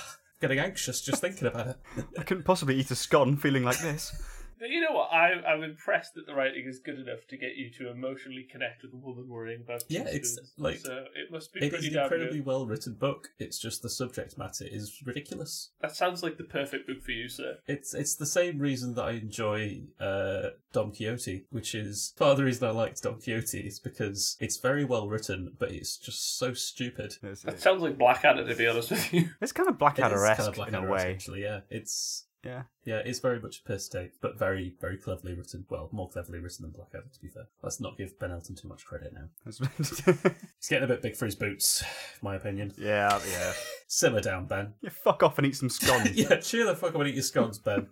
getting anxious just thinking about it. I couldn't possibly eat a scone feeling like this. You know what? I, I'm impressed that the writing is good enough to get you to emotionally connect with a woman worrying about Yeah, it's, like- so it must be It is pretty an incredibly well written book. It's just the subject matter is ridiculous. That sounds like the perfect book for you, sir. It's it's the same reason that I enjoy uh, Don Quixote, which is part of the reason I liked Don Quixote is because it's very well written, but it's just so stupid. It's, That sounds like Blackadder, to be honest with you. it's kind of Blackadder-esque kind of like in a way. actually. Yeah, it's Yeah. Yeah, it's very much a piss take, but very, very cleverly written. Well, more cleverly written than Blackadder, to be fair. Let's not give Ben Elton too much credit now. He's getting a bit big for his boots, in my opinion. yeah, yeah. Simmer down, Ben. Yeah, fuck off and eat some scones. yeah, cheer the fuck up and eat your scones, Ben.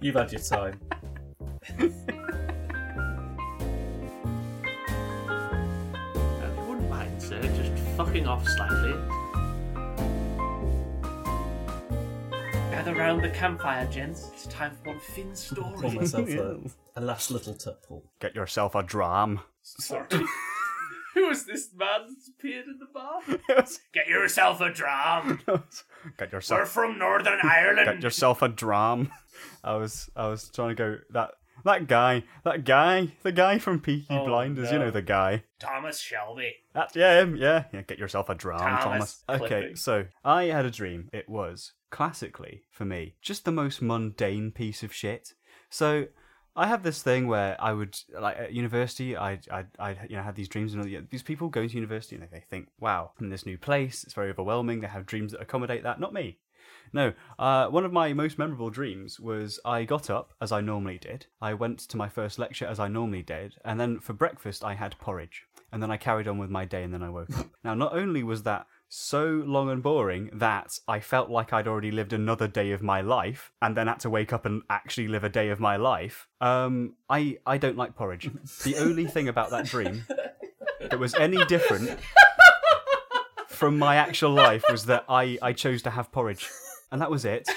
You've had your time. If you wouldn't mind, sir, just fucking off slightly. Gather round the campfire, gents. It's time for one Finn Pour story. myself a, a last little tupful. Get yourself a dram. Sorry. Who is this man that's appeared in the bar? Get yourself a dram. Get We're yourself from Northern Ireland. get yourself a dram. I was I was trying to go that that guy that guy the guy from Peaky Oh, Blinders you no. know the guy Thomas Shelby. That's yeah him yeah yeah get yourself a dram Thomas Thomas. Okay, Clippy. so I had a dream. It was classically for me just the most mundane piece of shit. So I have this thing where I would like at university. I I I you know had these dreams and all, these people going to university and they think, wow, I'm in this new place. It's very overwhelming. They have dreams that accommodate that. Not me. No, uh, one of my most memorable dreams was I got up as I normally did. I went to my first lecture as I normally did, and then for breakfast I had porridge, and then I carried on with my day, and then I woke up. Now, not only was that so long and boring that I felt like I'd already lived another day of my life, and then had to wake up and actually live a day of my life. Um, I I don't like porridge. The only thing about that dream that was any different from my actual life was that I, I chose to have porridge. And that was it.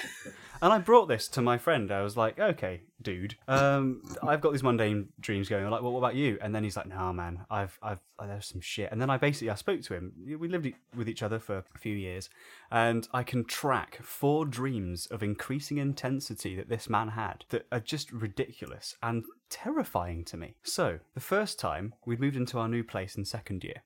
And I brought this to my friend. I was like, okay, dude, um, I've got these mundane dreams going. I'm like, well, what about you? And then he's like, no, man, I've, I've, there's some shit. And then I basically, I spoke to him. We lived with each other for a few years, and I can track four dreams of increasing intensity that this man had that are just ridiculous and terrifying to me. So the first time we'd moved into our new place in second year,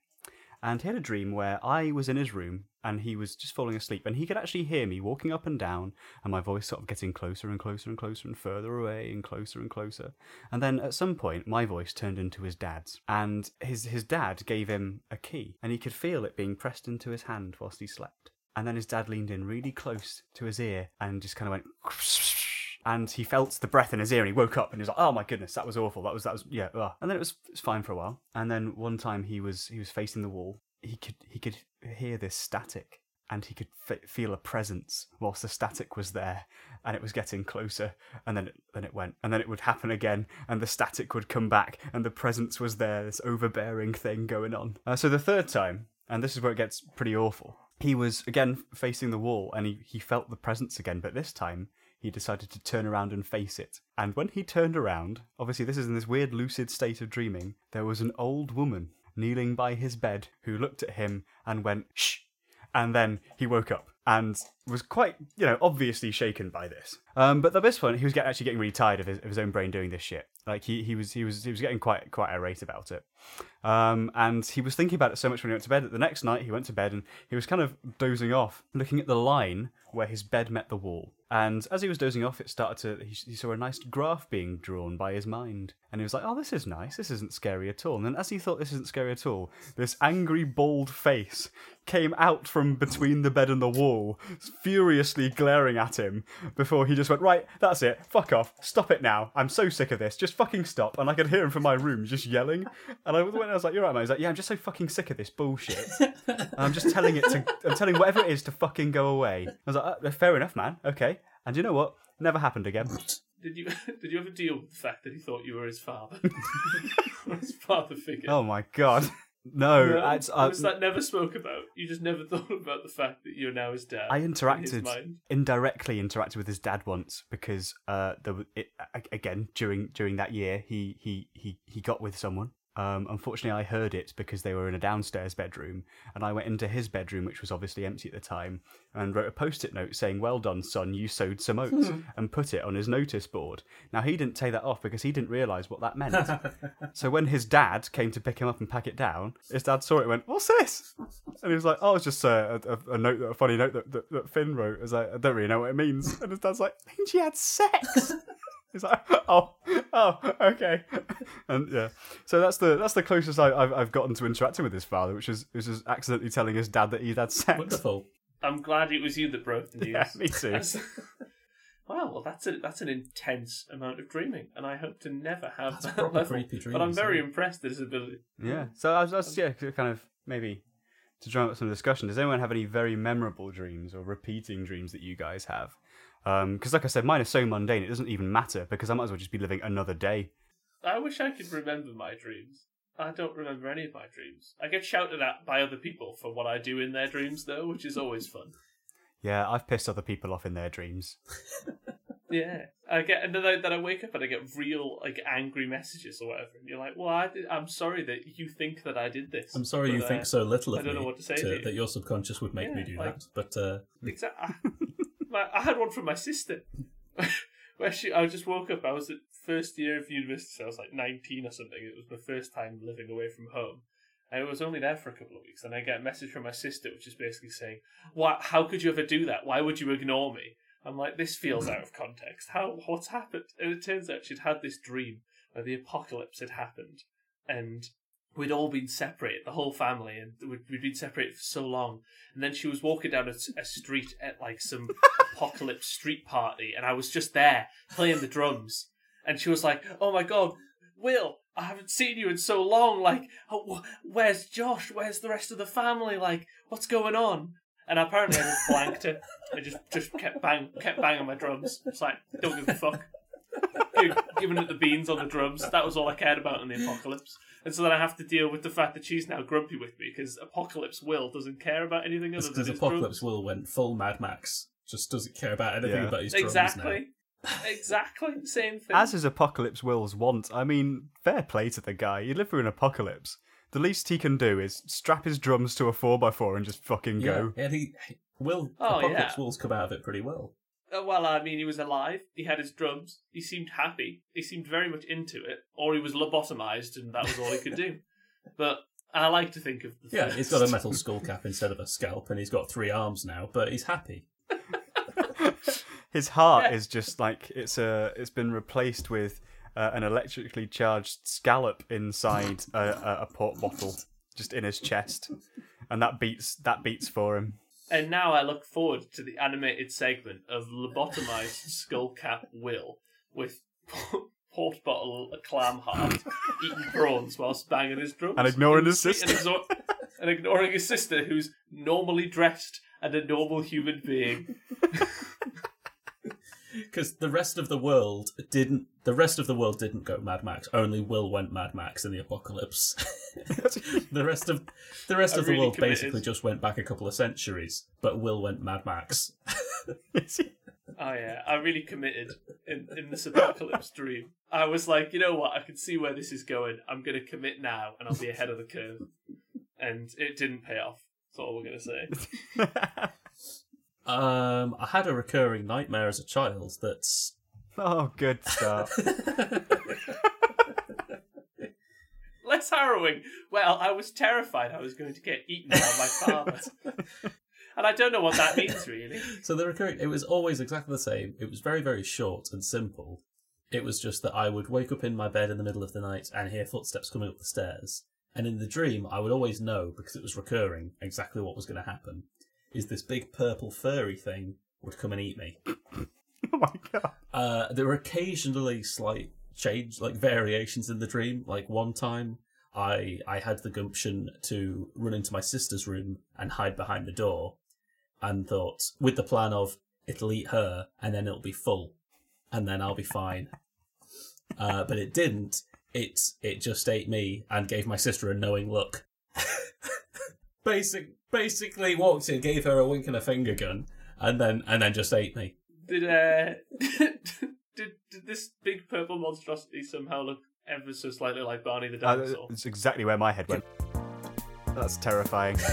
and he had a dream where I was in his room and he was just falling asleep, and he could actually hear me walking up and down, and my voice sort of getting closer and closer and closer and further away and closer and closer. And then at some point, my voice turned into his dad's, and his his dad gave him a key, and he could feel it being pressed into his hand whilst he slept. And then his dad leaned in really close to his ear and just kind of went. and he felt the breath in his ear, and he woke up, and he was like, "Oh my goodness, that was awful. That was that was yeah." ugh." And then it was, it was fine for a while, and then one time he was he was facing the wall. He could he could hear this static, and he could f- feel a presence whilst the static was there, and it was getting closer, and then it, then it went, and then it would happen again, and the static would come back, and the presence was there, this overbearing thing going on. Uh, so the third time, and this is where it gets pretty awful. He was again facing the wall, and he he felt the presence again, but this time he decided to turn around and face it. And when he turned around, obviously this is in this weird lucid state of dreaming, there was an old woman kneeling by his bed who looked at him and went, shh. And then he woke up and was quite, you know, obviously shaken by this. Um, but at this point, he was actually getting really tired of his, of his own brain doing this shit. Like he, he was he was he was getting quite quite irate about it. Um, and he was thinking about it so much when he went to bed. That the next night he went to bed and he was kind of dozing off, looking at the line where his bed met the wall. And as he was dozing off, it started to. He, he saw a nice graph being drawn by his mind, and he was like, "Oh, this is nice. This isn't scary at all." And then, as he thought this isn't scary at all, this angry, bald face came out from between the bed and the wall, furiously glaring at him. Before he just went, "Right, that's it. Fuck off. Stop it now. I'm so sick of this. Just fucking stop." And I could hear him from my room just yelling. And I went, I was like, "You're right, man." He's like, "Yeah, I'm just so fucking sick of this bullshit." And I'm just telling it to. I'm telling whatever it is to fucking go away. I was like, uh, "Fair enough, man. Okay." And you know what? Never happened again. Did you did you ever deal with the fact that he thought you were his father, his father figure? Oh my god. No, No? it's- I, was that never spoke about? You just never thought about the fact that you're now his dad. I in interacted mind? indirectly interacted with his dad once because uh there was it, again during during that year he he he he got with someone. Um, unfortunately, I heard it because they were in a downstairs bedroom, and I went into his bedroom, which was obviously empty at the time, and wrote a post-it note saying, "Well done, son, you sowed some oats," and put it on his notice board. Now he didn't take that off because he didn't realise what that meant. so when his dad came to pick him up and pack it down, his dad saw it and went, "What's this?" And he was like, "Oh, it's just a, a, a note, a funny note that, that, that Finn wrote." I was like, "I don't really know what it means." And his dad's like, "Means you had sex." He's like, "Oh, oh, okay." And yeah, so that's the that's the closest I, I've I've gotten to interacting with his father, which is which is accidentally telling his dad that he'd had sex. Wonderful. I'm glad it was you that broke the news. Yeah, me too. That's- wow, well, that's a that's an intense amount of dreaming, and I hope to never have That's that proper level. creepy but I'm dreams, very yeah. impressed at his ability. Yeah. So I was, I was um, yeah, kind of maybe to drum up some discussion. Does anyone have any very memorable dreams or repeating dreams that you guys have? Because, like I said, mine are so mundane it doesn't even matter because I might as well just be living another day. I wish I could remember my dreams. I don't remember any of my dreams. I get shouted at by other people for what I do in their dreams, though, which is always fun. Yeah, I've pissed other people off in their dreams. Yeah, I get, and then I, then I wake up and I get real like angry messages or whatever, and you're like, "Well, I did, I'm sorry that you think that I did this." I'm sorry but, you uh, think so little of I don't me know what to say to you. that your subconscious would make me do like- that. But uh, Exactly. I had one from my sister, where she. I just woke up. I was at first year of university. So I was like nineteen or something. It was my first time living away from home. I was only there for a couple of weeks, and I get a message from my sister, which is basically saying, "What? How could you ever do that? Why would you ignore me?" I'm like, "This feels out of context. How? What's happened?" And it turns out she'd had this dream where the apocalypse had happened, and we'd all been separated, the whole family, and we'd, we'd been separated for so long. And then she was walking down a, a street at like some apocalypse street party, and I was just there playing the drums. And she was like, "Oh my god, Will, I haven't seen you in so long. Like, oh, where's Josh? Where's the rest of the family? Like, what's going on?" And apparently, I just blanked her. I just just kept bang kept banging my drums. It's like, don't give a fuck. Giving it the beans on the drums. That was all I cared about in the apocalypse. And so then I have to deal with the fact that she's now grumpy with me because Apocalypse Will doesn't care about anything other than because his Apocalypse drums. Will went full Mad Max, just doesn't care about anything Yeah. about his drums Exactly. exactly. Same thing. As his apocalypse wills want, I mean, fair play to the guy. You live through an apocalypse. The least he can do is strap his drums to a 4x4 and just fucking now. go. Yeah, and he, he Will Oh, Apocalypse yeah. Will's come out of it pretty well. Uh, well, I mean, he was alive. He had his drums. He seemed happy. He seemed very much into it. Or he was lobotomized and that was all he could do. But I like to think of the Yeah, first. he's got a metal skull cap instead of a scalp, and he's got three arms now, but he's happy. His heart Yeah. is just like it's a. It's been replaced with uh, an electrically charged scallop inside a, a, a port bottle, just in his chest, and that beats that beats for him. And now I look forward to the animated segment of lobotomized skullcap Will with port bottle, a clam heart, eating prawns whilst banging his drums. And ignoring his And sister. exor- and ignoring his sister, who's normally dressed and a normal human being. Because the rest of the world didn't. The rest of the world didn't go Mad Max. Only Will went Mad Max in the apocalypse. the rest of the rest I'm of the really world committed. basically just went back a couple of centuries, but Will went Mad Max. Oh yeah, I really committed in, in this apocalypse dream. I was like, you know what, I can see where this is going. I'm gonna commit now and I'll be ahead of the curve. And it didn't pay off. That's all we're gonna say. Um, I had a recurring nightmare as a child that's oh, good start. Less harrowing. Well, I was terrified I was going to get eaten by my father. and I don't know what that means really. So the recurring, it was always exactly the same. It was very, very short and simple. It was just that I would wake up in my bed in the middle of the night and hear footsteps coming up the stairs. And in the dream, I would always know, because it was recurring, exactly what was going to happen. Is this big purple furry thing would come and eat me. oh my god. Uh, there were occasionally slight change, like variations in the dream. Like one time, I I had the gumption to run into my sister's room and hide behind the door, and thought with the plan of it'll eat her and then it'll be full, and then I'll be fine. Uh, but it didn't. It it just ate me and gave my sister a knowing look. Basic, basically walked in, gave her a wink and a finger gun, and then and then just ate me. Did uh did, did this big purple monstrosity somehow look ever so slightly like Barney the Uh, dinosaur? it's exactly where my head went. That's terrifying.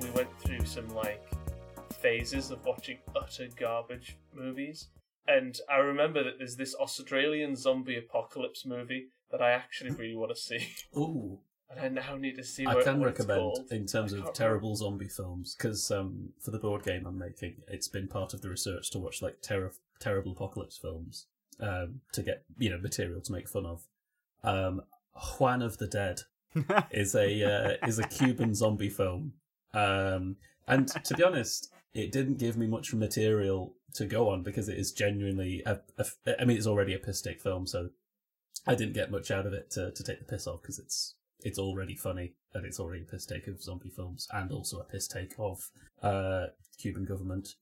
we went through some like phases of watching utter garbage movies, and I remember that there's this Australian zombie apocalypse movie that I actually really want to see, Ooh. and I now need to see. I What, can what recommend called. in terms of can't terrible zombie films because um, for the board game I'm making, it's been part of the research to watch like ter- terrible apocalypse films um, to get you know material to make fun of. Um, Juan of the Dead is a uh, is a Cuban zombie film, um, and to be honest, it didn't give me much material to go on because it is genuinely a, a I mean it's already a piss take film, so I didn't get much out of it to, to take the piss off because it's it's already funny and it's already a piss take of zombie films and also a piss take of uh Cuban government.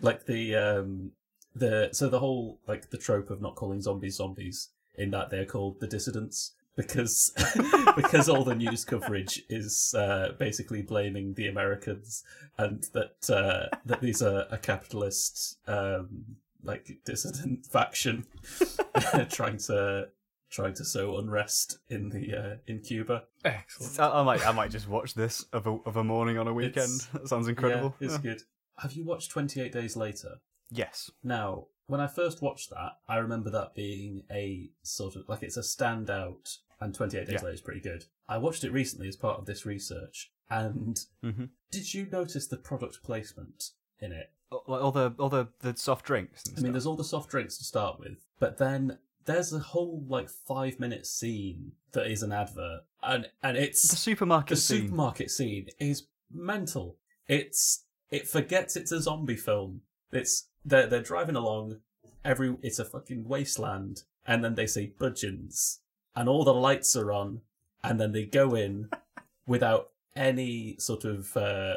Like the um the so the whole like the trope of not calling zombies zombies in that they're called the dissidents because because all the news coverage is uh, basically blaming the Americans and that uh, that these are a capitalist um, like dissident faction trying to trying to sow unrest in the uh, in Cuba. Excellent. I, I might, I might just watch this of a of a morning on a weekend. It's- that sounds incredible. Yeah, it's Yeah. good. Have you watched Twenty Eight Days Later? Yes. Now, when I first watched that, I remember that being a sort of like it's a standout, and 28 Days Yeah. Later is pretty good. I watched it recently as part of this research, and Mm-hmm. did you notice the product placement in it? Like all the all the, the soft drinks. I mean, there's all the soft drinks to start with, but then there's a whole like five minute scene that is an advert, and and it's the supermarket the scene. supermarket scene is mental. It's it forgets it's a zombie film. It's they're they're driving along, every it's a fucking wasteland, and then they see Budgens, and all the lights are on, and then they go in without any sort of uh,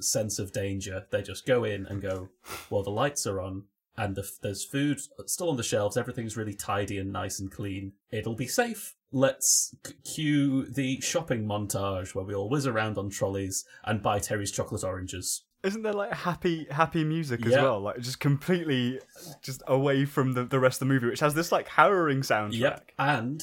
sense of danger. They just go in and go, well, the lights are on. And the, there's food still on the shelves. Everything's really tidy and nice and clean. It'll be safe. Let's cue the shopping montage where we all whiz around on trolleys and buy Terry's chocolate oranges. Isn't there like happy happy music as Yeah. well? Like just completely just away from the, the rest of the movie, which has this like harrowing soundtrack. Yep. And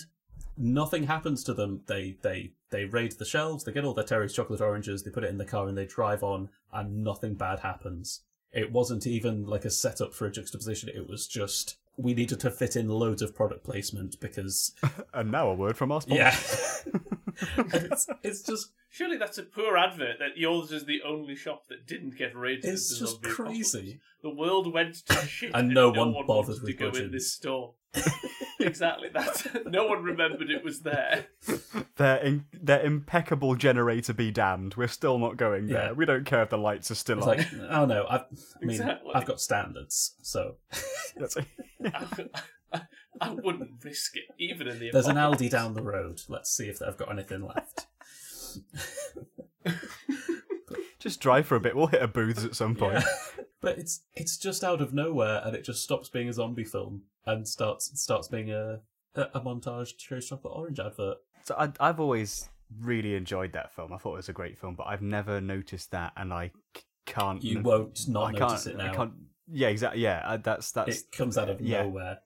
nothing happens to them. They they they raid the shelves. They get all their Terry's chocolate oranges. They put it in the car and they drive on, and nothing bad happens. It wasn't even like a setup for a juxtaposition. It was just we needed to fit in loads of product placement because And now a word from our sponsor. yeah, it's it's just Surely that's a poor advert that yours is the only shop that didn't get raided. It's as just zombie apocalypse. crazy. The world went to shit, And no one wanted bothered to with go in this store. exactly. that. no one remembered it was there. Their in, their impeccable generator be damned. We're still not going there. Yeah. We don't care if the lights are still It's on. like, oh no, I've, I mean, Exactly. I've got standards, so That's- I, I wouldn't risk it, even in the. there's an apocalypse. Aldi down the road. Let's see if they've got anything left. Just drive for a bit. We'll hit a booths at some point. Yeah. but it's it's just out of nowhere, and it just stops being a zombie film and starts starts being a a, montage Terry's Chocolate Orange advert. So I, I've always really enjoyed that film. I thought it was a great film, but I've never noticed that, and I can't. You won't not I notice it now. I can't. Yeah, exactly. Yeah, uh, that's that's. It comes out of yeah. nowhere.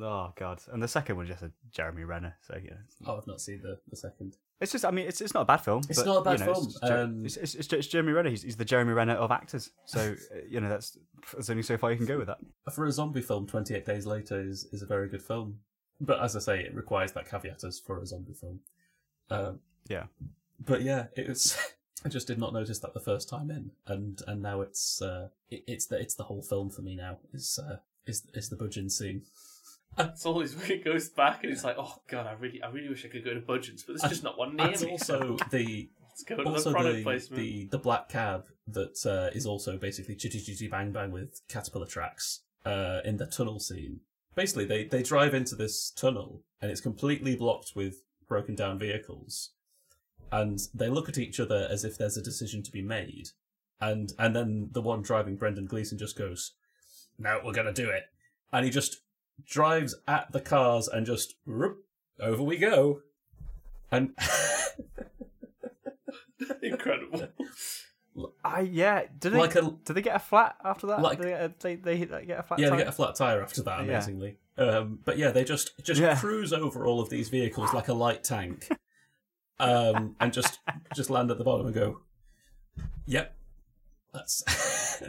Oh god! And the second was just a Jeremy Renner. So yeah, Oh, I've not seen the, the second. It's just. I mean, it's it's not a bad film. It's but, not a bad you know, film, It's, um, it's, it's, it's, Jeremy Renner. He's, he's the Jeremy Renner of actors. So uh, you know that's there's only so far you can go with that. For a zombie film, 28 Days Later is, is a very good film. But as I say, it requires that caveat as for a zombie film. Um, Yeah. but yeah, it was. I just did not notice that the first time in, and and now it's uh, it, it's the it's the whole film for me now. Is uh, is is the Budgens scene? That's always when it goes back, and it's like, oh god, I really, I really wish I could go to Budgens, but there's just not one near And me. also the Let's go to the also product the, placement. the the black cab that uh, is also basically chitty chitty bang bang with caterpillar tracks uh, in the tunnel scene. Basically, they they drive into this tunnel and it's completely blocked with broken down vehicles, and they look at each other as if there's a decision to be made, and and then the one driving Brendan Gleeson just goes, "No, we're gonna do it," and he just drives at the cars and just whoop, over we go, and. Incredible. I yeah. Did they Like a- did they get a flat after that? Like- they, uh, they, they, they get a flat. Yeah, they get a flat tire after that, Yeah. amazingly. Um, but yeah, they just just Yeah. cruise over all of these vehicles like a light tank, um, and just just land at the bottom and go, "Yep, that's."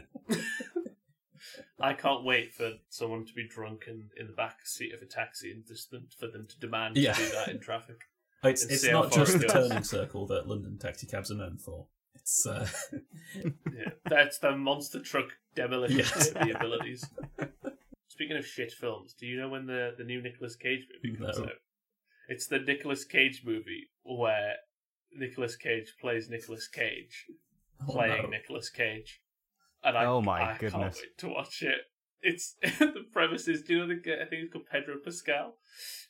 I can't wait for someone to be drunk in, in the back seat of a taxi and just them, for them to demand Yeah. to do that in traffic. it's it's not just the turning circle that London taxi cabs are known for. It's uh, Yeah, that's the monster truck demolition Yes. the abilities. Speaking of shit films, do you know when the, the new Nicolas Cage movie comes No. out? It's the Nicolas Cage movie where Nicolas Cage plays Nicolas Cage oh, playing no. Nicolas Cage. And I, Oh my I can't goodness. wait to watch it. It's the premise is, do you know the guy- I think it's called Pedro Pascal?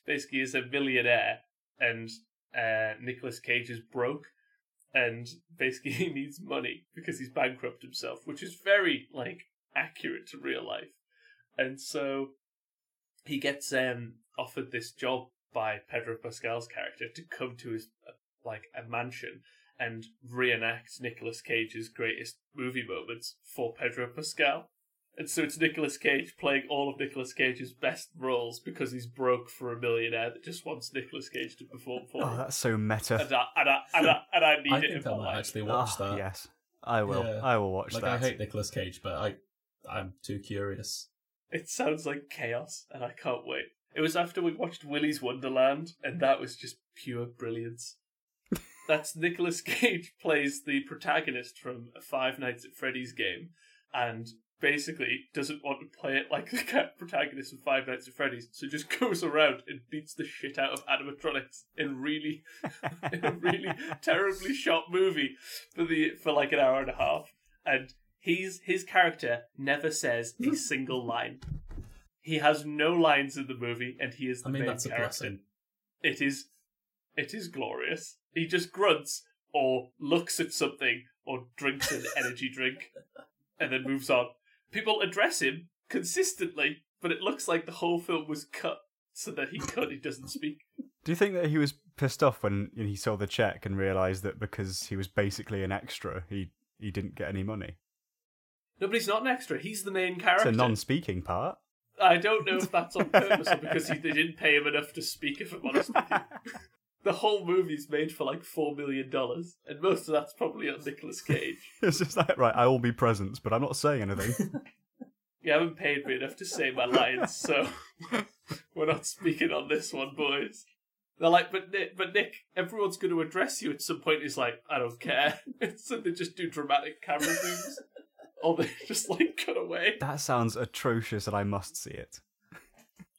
Basically, he's a millionaire, and uh, Nicolas Cage is broke, and basically he needs money because he's bankrupt himself, which is very like accurate to real life. And so he gets um, offered this job by Pedro Pascal's character to come to his uh, like a mansion and reenact Nicolas Cage's greatest movie moments for Pedro Pascal. And so it's Nicolas Cage playing all of Nicolas Cage's best roles because he's broke for a millionaire that just wants Nicolas Cage to perform for Oh, him. that's so meta. And I, and, I, and, I, and I need I it in think I might life. actually watch Ah, that. Yes, I will. Yeah. I will watch Like that. I hate Nicolas Cage, but I I'm too curious. It sounds like chaos, and I can't wait. It was after we watched Willy's Wonderland, and that was just pure brilliance. That's Nicolas Cage plays the protagonist from a Five Nights at Freddy's game, and basically doesn't want to play it like the protagonist of Five Nights at Freddy's, so just goes around and beats the shit out of animatronics in really, in a really terribly shot movie for the for like an hour and a half, and he's his character never says a single line. He has no lines in the movie, and he is the I mean, main character. It is, it is glorious. He just grunts or looks at something or drinks an energy drink, and then moves on. People address him consistently, but it looks like the whole film was cut so that he could he doesn't speak. Do you think that he was pissed off when he saw the check and realised that because he was basically an extra, he he didn't get any money? No, but he's not an extra. He's the main It's character. a non-speaking part. I don't know if that's on purpose or because he, they didn't pay him enough to speak. If I'm honest with you, the whole movie's made for like four million dollars, and most of that's probably on Nicolas Cage. It's just like right, I will be present, but I'm not saying anything. You haven't paid me enough to say my lines, so we're not speaking on this one, boys. They're like, but Nick, but Nick, everyone's going to address you at some point. He's like, I don't care. so they just do dramatic camera zooms, or they just like cut away. That sounds atrocious, and I must see it.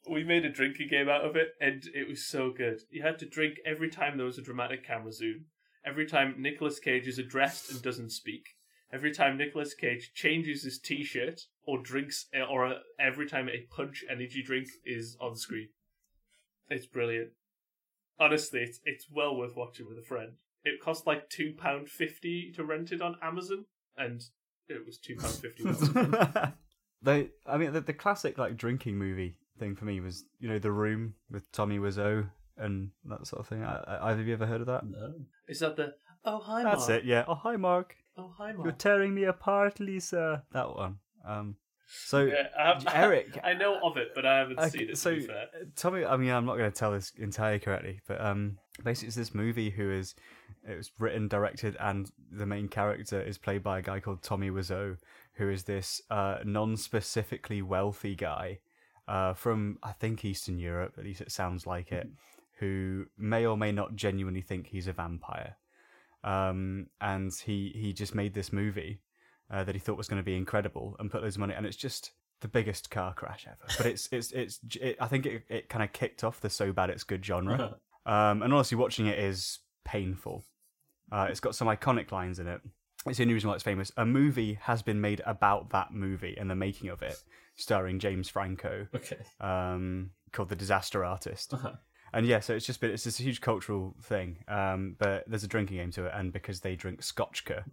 We made a drinking game out of it, and it was so good. You had to drink every time there was a dramatic camera zoom. Every time Nicolas Cage is addressed and doesn't speak. Every time Nicolas Cage changes his T-shirt or drinks, or uh, every time a punch energy drink is on screen. It's brilliant. Honestly, it's it's well worth watching with a friend. It cost like two pound fifty to rent it on Amazon, and it was two pound fifty. they, I mean, the, the classic like drinking movie thing for me was you know The Room with Tommy Wiseau and that sort of thing. I, I, have you ever heard of that? No. Is that the oh hi That's Mark? it. Yeah. Oh hi, Mark. Oh hi Mark. You're tearing me apart, Lisa. That one. Um. So Yeah, Eric, I know of it, but I haven't seen it. so fair. Tommy, I mean, I'm not going to tell this entirely correctly, but um, basically, it's this movie who is it was written, directed, and the main character is played by a guy called Tommy Wiseau, who is this uh, non-specifically wealthy guy uh, from I think Eastern Europe, at least it sounds like it, who may or may not genuinely think he's a vampire, um, and he he just made this movie uh, that he thought was going to be incredible and put loads of money, and it's just the biggest car crash ever. But it's it's it's it, I think it it kind of kicked off the so bad it's good genre. Um, and honestly, watching it is painful. Uh, it's got some iconic lines in it. It's the only reason why it's famous. A movie has been made about that movie and the making of it, starring James Franco, Okay. um, called The Disaster Artist. Uh-huh. And yeah, so it's just been it's just a huge cultural thing. Um, but there's a drinking game to it, and because they drink Scotchka,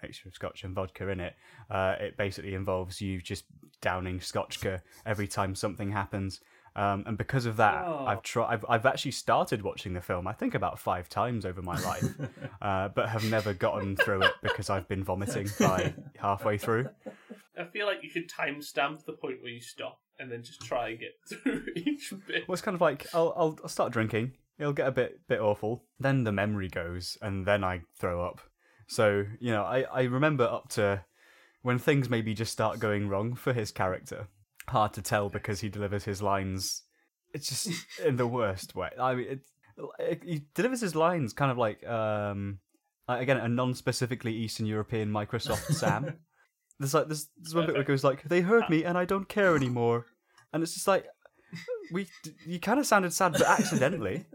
mixture of Scotch and vodka in it, uh, it basically involves you just downing Scotchka every time something happens. Um, and because of that, Oh. I've tried. I've, I've actually started watching the film. I think about five times over my life, uh, but have never gotten through it because I've been vomiting by halfway through. I feel like you should timestamp the point where you stop and then just try and get through each bit. Well, it's kind of like I'll, I'll I'll start drinking. It'll get a bit bit awful. Then the memory goes, and then I throw up. So you know, I I remember up to when things maybe just start going wrong for his character. Hard to tell because he delivers his lines. It's just in the worst way. I mean, it, it, he delivers his lines kind of like um again a non-specifically Eastern European Microsoft Sam. There's like there's, there's one bit where it goes like they heard me and I don't care anymore, and it's just like we you kind of sounded sad but accidentally.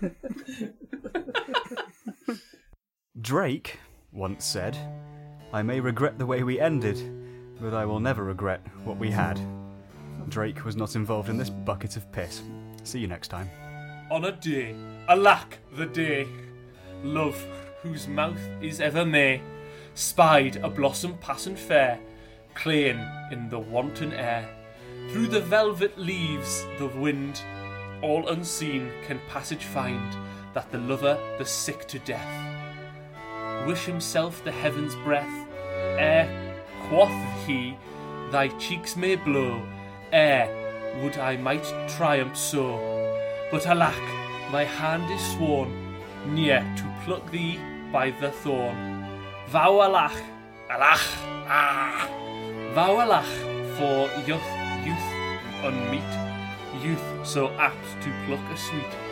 Drake once said, "I may regret the way we ended, but I will never regret what we had." Drake was not involved in this bucket of piss. See you next time. On a day, alack the day, love, whose mouth is ever May, spied a blossom passing fair, clean in the wanton air. Through the velvet leaves, the wind, all unseen, can passage find, that the lover, the sick to death, wish himself the heaven's breath, ere, quoth he, Thy cheeks may blow, ere would I might triumph so. But alack, my hand is sworn, near to pluck thee by the thorn. Vow alach, alach, ah! Vow alach, for youth, youth unmeet, youth so apt to pluck a sweet.